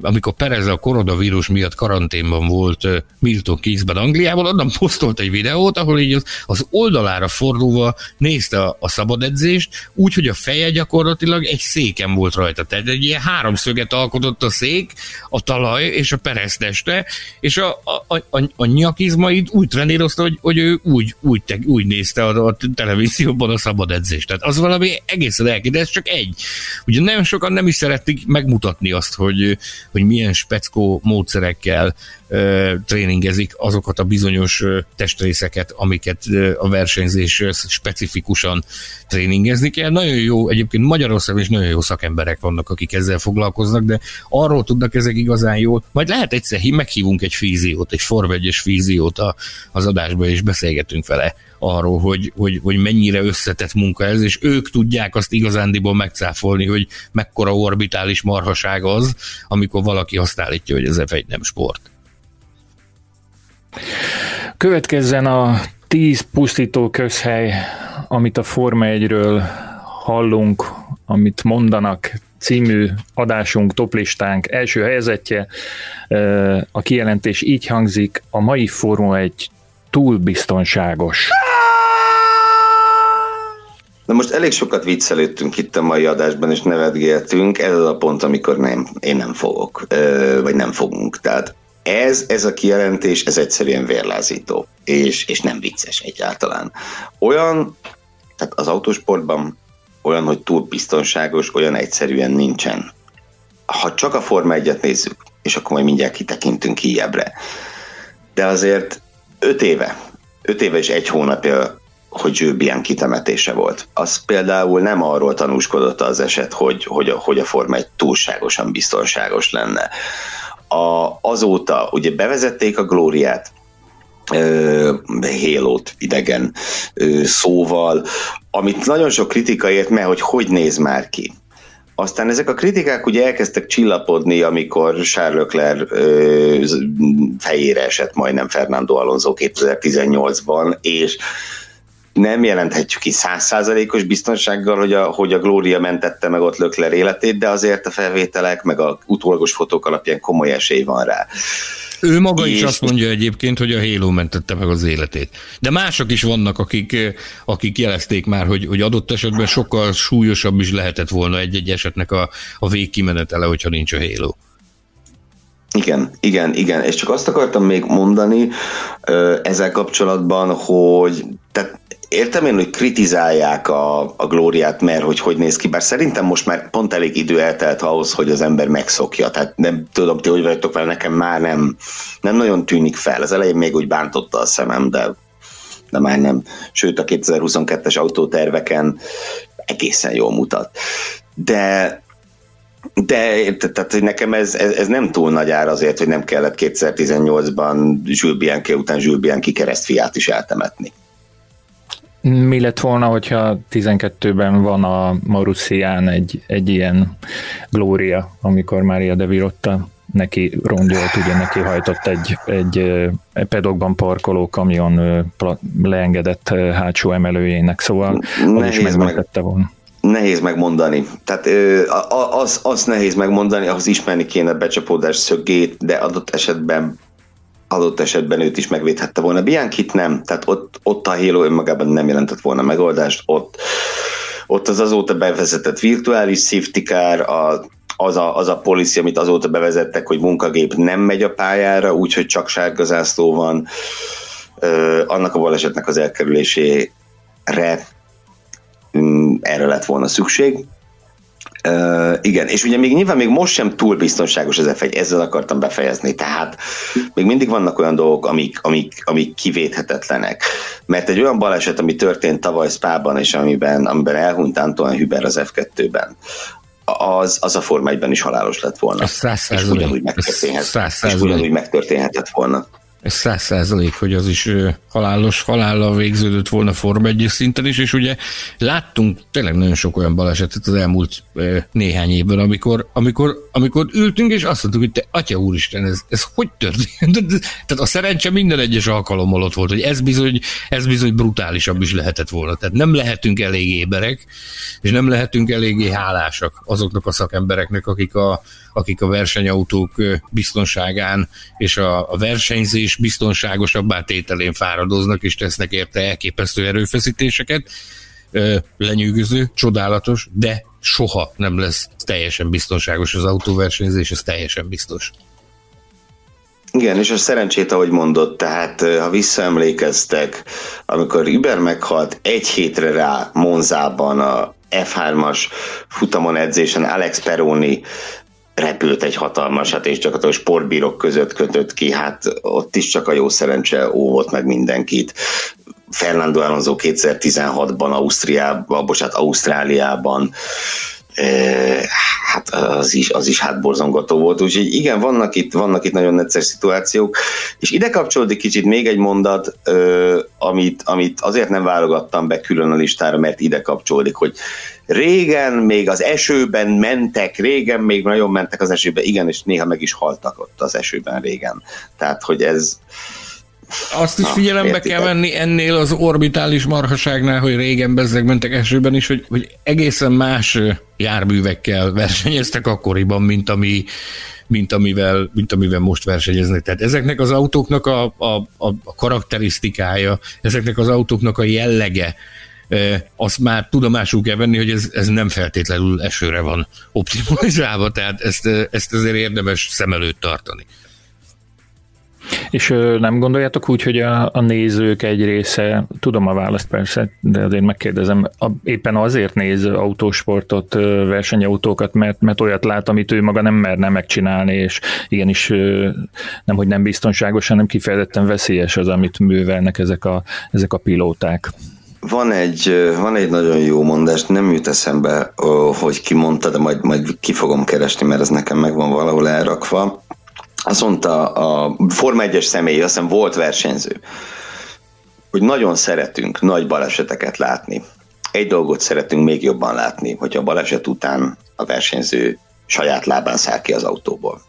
amikor Perez a koronavírus miatt karanténban volt Milton Keysben, Angliában, onnan posztolt egy videót, ahol így az, az oldalára fordulva nézte a, a szabad edzést, úgy, hogy a feje gyakorlatilag egy széken volt rajta. Tehát egy ilyen háromszöget alkotott a szék, a talaj és a Perez teste, és a, a, a, a nyakizmaid úgy trenírozta, hogy, hogy ő úgy, úgy, te, úgy nézte a, a televízióban a szabad edzést. Tehát az valami egészen elképesztő, ez csak egy. Ugye nagyon sokan nem is szeretik megmutatni azt, hogy, hogy milyen speckó módszerekkel ö, tréningezik azokat a bizonyos ö, testrészeket, amiket ö, a versenyzés specifikusan tréningezni kell. Nagyon jó, egyébként Magyarországon is nagyon jó szakemberek vannak, akik ezzel foglalkoznak, de arról tudnak ezek igazán jól. Majd lehet egyszer meghívunk egy fíziót, egy forvegyes fíziót a, az adásba, és beszélgetünk vele arról, hogy, hogy, hogy mennyire összetett munka ez, és ők tudják azt igazándiból megcáfolni, hogy mekkora orbitális marhaság az, amikor valaki azt állítja, hogy ez egy nem sport. Következzen a tíz pusztító közhely, amit a Forma 1-ről hallunk, amit mondanak című adásunk, toplistánk első helyzetje. A kijelentés így hangzik, a mai Forma 1 túl biztonságos. Na most elég sokat viccelődtünk itt a mai adásban, és nevetgéltünk. Ez az a pont, amikor nem, én nem fogok, vagy nem fogunk. Tehát ez, ez a kijelentés, ez egyszerűen vérlázító, és, és nem vicces egyáltalán. Olyan, tehát az autósportban olyan, hogy túl biztonságos, olyan egyszerűen nincsen. Ha csak a Forma 1 nézzük, és akkor majd mindjárt kitekintünk kijebbre, de azért öt éve, öt éve és egy hónapja hogy Zsőbien kitemetése volt. Az például nem arról tanúskodott az eset, hogy, hogy, a, hogy a Forma egy túlságosan biztonságos lenne. A, azóta ugye bevezették a Glóriát, Hélót idegen ö, szóval, amit nagyon sok kritika ért mert hogy hogy néz már ki. Aztán ezek a kritikák ugye elkezdtek csillapodni, amikor Charles Leclerc ö, fejére esett majdnem Fernando Alonso 2018-ban, és nem jelenthetjük ki százszázalékos biztonsággal, hogy a, hogy a Glória mentette meg ott Lökler életét, de azért a felvételek, meg a utólagos fotók alapján komoly esély van rá. Ő maga és is azt mondja egyébként, hogy a Halo mentette meg az életét. De mások is vannak, akik, akik jelezték már, hogy, hogy adott esetben sokkal súlyosabb is lehetett volna egy-egy esetnek a, a végkimenetele, hogyha nincs a Halo. Igen, igen, igen, és csak azt akartam még mondani ezzel kapcsolatban, hogy tehát értem én, hogy kritizálják a, a glóriát, mert hogy hogy néz ki, bár szerintem most már pont elég idő eltelt ahhoz, hogy az ember megszokja, tehát nem tudom, ti hogy vagytok vele, nekem már nem, nem nagyon tűnik fel. Az elején még úgy bántotta a szemem, de, de már nem. Sőt, a 2022-es autóterveken egészen jól mutat. De de tehát nekem ez, ez, ez, nem túl nagy ár azért, hogy nem kellett 2018-ban Jules után Jules Bianchi keresztfiát is eltemetni. Mi lett volna, hogyha 12-ben van a Marussián egy, egy ilyen glória, amikor Mária de Virotta neki rongyolt, ugye neki hajtott egy, egy, pedokban parkoló kamion leengedett hátsó emelőjének, szóval az is megmentette volna. Nehéz megmondani. Tehát az, az nehéz megmondani, ahhoz ismerni kéne becsapódás szögét, de adott esetben adott esetben őt is megvédhette volna. Biankit nem, tehát ott, ott a Halo önmagában nem jelentett volna megoldást, ott, ott az azóta bevezetett virtuális safety car, a, az a, az a policy, amit azóta bevezettek, hogy munkagép nem megy a pályára, úgyhogy csak sárga zászló van, ö, annak a balesetnek az elkerülésére mm, erre lett volna szükség. Uh, igen, és ugye még nyilván még most sem túl biztonságos ez F1, ezzel akartam befejezni, tehát még mindig vannak olyan dolgok, amik, amik, amik kivéthetetlenek. Mert egy olyan baleset, ami történt tavaly Spában, és amiben, amiben elhunyt Antoine Hüber az F2-ben, az, az a Forma 1 is halálos lett volna. És ugyanúgy, megtörténhet, és ugyanúgy megtörténhetett volna ez száz százalék, hogy az is halálos halállal végződött volna Forma 1 szinten is, és ugye láttunk tényleg nagyon sok olyan balesetet az elmúlt néhány évben, amikor, amikor, amikor ültünk, és azt mondtuk, hogy te, atya úristen, ez, ez hogy történt? Tehát a szerencse minden egyes alkalommal ott volt, hogy ez bizony, ez bizony brutálisabb is lehetett volna. Tehát nem lehetünk elég éberek, és nem lehetünk eléggé hálásak azoknak a szakembereknek, akik a, akik a versenyautók biztonságán és a, versenyzés biztonságosabb tételén fáradoznak, és tesznek érte elképesztő erőfeszítéseket. Lenyűgöző, csodálatos, de soha nem lesz teljesen biztonságos az autóversenyzés, ez teljesen biztos. Igen, és a szerencsét, ahogy mondott, tehát ha visszaemlékeztek, amikor Iber meghalt, egy hétre rá Monzában a F3-as futamon edzésen Alex Peroni repült egy hatalmasat, és csak a sportbírok között kötött ki, hát ott is csak a jó szerencse óvott meg mindenkit. Fernando Alonso 2016-ban Ausztriában, bocsánat, Ausztráliában hát az is, az is hát borzongató volt, úgyhogy igen, vannak itt, vannak itt nagyon necces szituációk, és ide kapcsolódik kicsit még egy mondat, amit, amit azért nem válogattam be külön a listára, mert ide kapcsolódik, hogy régen még az esőben mentek, régen még nagyon mentek az esőben, igen, és néha meg is haltak ott az esőben régen. Tehát, hogy ez, azt is Na, figyelembe értitek. kell venni ennél az orbitális marhaságnál, hogy régen bezzeg mentek esőben is, hogy, hogy egészen más járművekkel versenyeztek akkoriban, mint ami mint amivel, mint amivel most versenyeznek. Tehát ezeknek az autóknak a, a, a karakterisztikája, ezeknek az autóknak a jellege, azt már tudomásul kell venni, hogy ez, ez nem feltétlenül esőre van optimalizálva, tehát ezt, ezt azért érdemes szem előtt tartani. És nem gondoljátok úgy, hogy a, a nézők egy része, tudom a választ persze, de azért megkérdezem, a, éppen azért néz autósportot, versenyautókat, mert, mert olyat lát, amit ő maga nem merne megcsinálni, és igenis nem, hogy nem biztonságos, hanem kifejezetten veszélyes az, amit művelnek ezek a, ezek a pilóták. van egy, van egy nagyon jó mondás, nem jut eszembe, hogy ki mondta, de majd, majd ki fogom keresni, mert ez nekem megvan valahol elrakva. Azt mondta a Forma 1-es személy, azt hiszem volt versenyző, hogy nagyon szeretünk nagy baleseteket látni. Egy dolgot szeretünk még jobban látni, hogy a baleset után a versenyző saját lábán száll ki az autóból.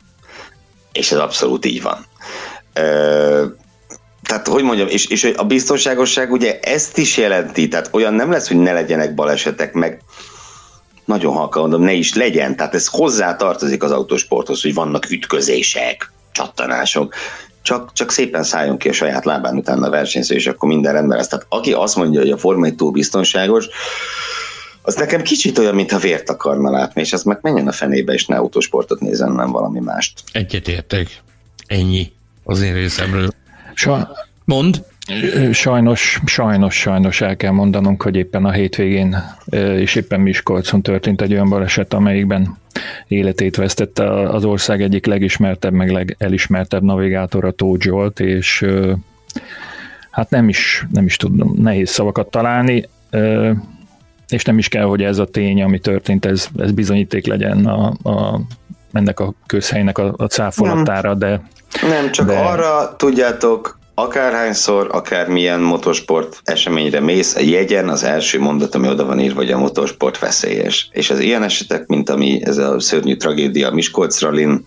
És ez abszolút így van. tehát, hogy mondjam, és, és a biztonságosság ugye ezt is jelenti, tehát olyan nem lesz, hogy ne legyenek balesetek, meg nagyon halkan mondom, ne is legyen, tehát ez hozzá tartozik az autósporthoz, hogy vannak ütközések, csattanások, csak, csak szépen szálljon ki a saját lábán utána a versenyző, és akkor minden rendben lesz. Tehát aki azt mondja, hogy a Forma 1 túl biztonságos, az nekem kicsit olyan, mintha vért akarna látni, és az meg menjen a fenébe, és ne autósportot nézzen, nem valami mást. Egyetértek. Ennyi az én részemről. Sa- Mond. Sajnos, sajnos, sajnos el kell mondanunk, hogy éppen a hétvégén és éppen Miskolcon történt egy olyan baleset, amelyikben életét vesztette az ország egyik legismertebb, meg legelismertebb navigátora Tóth Zsolt, és hát nem is, nem is tudom, nehéz szavakat találni, és nem is kell, hogy ez a tény, ami történt, ez, ez bizonyíték legyen a, a, ennek a közhelynek a, a cáfolatára, de... Nem, csak de... arra tudjátok, akárhányszor, akármilyen motorsport eseményre mész, a jegyen az első mondat, ami oda van írva, hogy a motorsport veszélyes. És az ilyen esetek, mint ami ez a szörnyű tragédia Miskolc Rallin,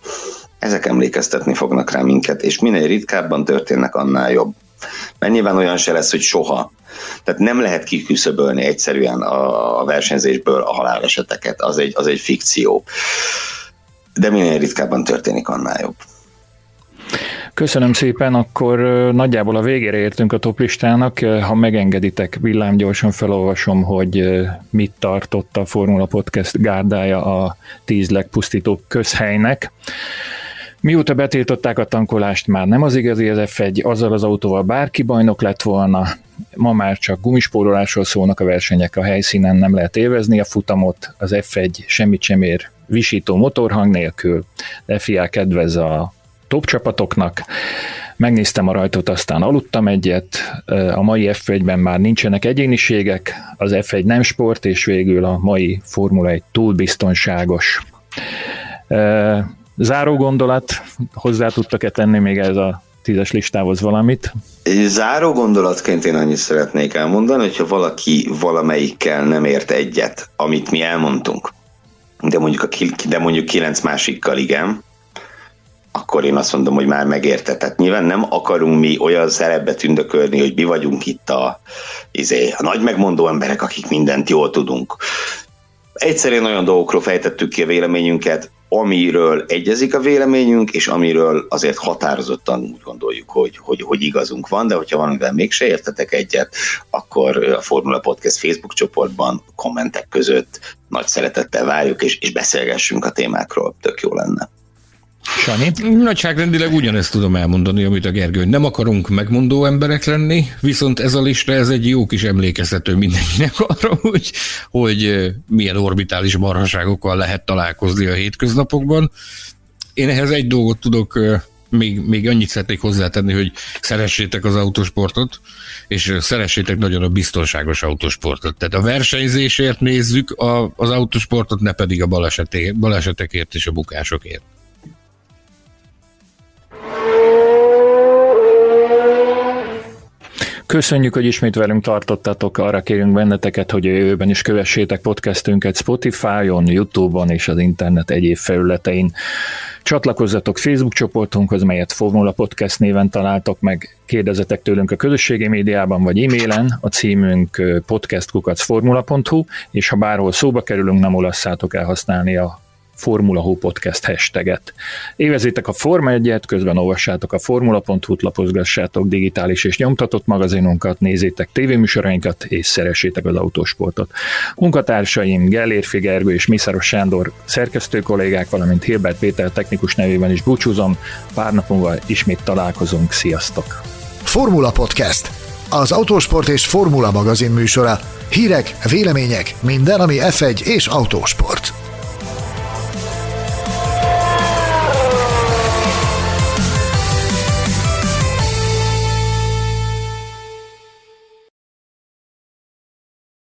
ezek emlékeztetni fognak rá minket, és minél ritkábban történnek, annál jobb. Mert nyilván olyan se lesz, hogy soha. Tehát nem lehet kiküszöbölni egyszerűen a versenyzésből a haláleseteket, az egy, az egy fikció. De minél ritkábban történik, annál jobb. Köszönöm szépen, akkor nagyjából a végére értünk a toplistának. Ha megengeditek, villámgyorsan felolvasom, hogy mit tartott a Formula Podcast gárdája a tíz legpusztítóbb közhelynek. Mióta betiltották a tankolást, már nem az igazi az F1, azzal az autóval bárki bajnok lett volna, ma már csak gumispórolásról szólnak a versenyek, a helyszínen nem lehet élvezni a futamot, az F1 semmit sem ér visító motorhang nélkül, de FIA kedvez a top csapatoknak. Megnéztem a rajtot, aztán aludtam egyet. A mai F1-ben már nincsenek egyéniségek, az F1 nem sport, és végül a mai Formula 1 túl biztonságos. Záró gondolat, hozzá tudtak-e tenni még ez a tízes listához valamit? Záró gondolatként én annyit szeretnék elmondani, hogyha valaki valamelyikkel nem ért egyet, amit mi elmondtunk, de mondjuk, a, de mondjuk kilenc másikkal igen, akkor én azt mondom, hogy már megérte. Tehát nyilván nem akarunk mi olyan szerepbe tündökölni, hogy mi vagyunk itt a, izé, a nagy megmondó emberek, akik mindent jól tudunk. Egyszerűen olyan dolgokról fejtettük ki a véleményünket, amiről egyezik a véleményünk, és amiről azért határozottan úgy gondoljuk, hogy, hogy, hogy igazunk van, de hogyha valamivel mégse értetek egyet, akkor a Formula Podcast Facebook csoportban, kommentek között nagy szeretettel várjuk, és, és beszélgessünk a témákról, tök jó lenne. Sani? Nagyságrendileg ugyanezt tudom elmondani, amit a Gergő. Nem akarunk megmondó emberek lenni, viszont ez a lista, ez egy jó kis emlékeztető mindenkinek arra, hogy, hogy milyen orbitális marhaságokkal lehet találkozni a hétköznapokban. Én ehhez egy dolgot tudok még, még annyit szeretnék hozzátenni, hogy szeressétek az autósportot, és szeressétek nagyon a biztonságos autósportot. Tehát a versenyzésért nézzük a, az autósportot, ne pedig a balesetekért és a bukásokért. Köszönjük, hogy ismét velünk tartottatok, arra kérünk benneteket, hogy a jövőben is kövessétek podcastünket Spotify-on, Youtube-on és az internet egyéb felületein. Csatlakozzatok Facebook csoportunkhoz, melyet Formula Podcast néven találtok meg, kérdezetek tőlünk a közösségi médiában vagy e-mailen, a címünk podcastkukacformula.hu, és ha bárhol szóba kerülünk, nem olasszátok elhasználni a Formula Hó Podcast hashtaget. Évezétek a Forma 1 közben olvassátok a formula.hu-t, lapozgassátok digitális és nyomtatott magazinunkat, nézzétek tévéműsorainkat és szeressétek az autósportot. Munkatársaim Gellér Figergő és Miszáros Sándor szerkesztő kollégák, valamint Hilbert Péter technikus nevében is búcsúzom. Pár nap múlva ismét találkozunk. Sziasztok! Formula Podcast az autósport és formula magazin műsora. Hírek, vélemények, minden, ami F1 és autósport.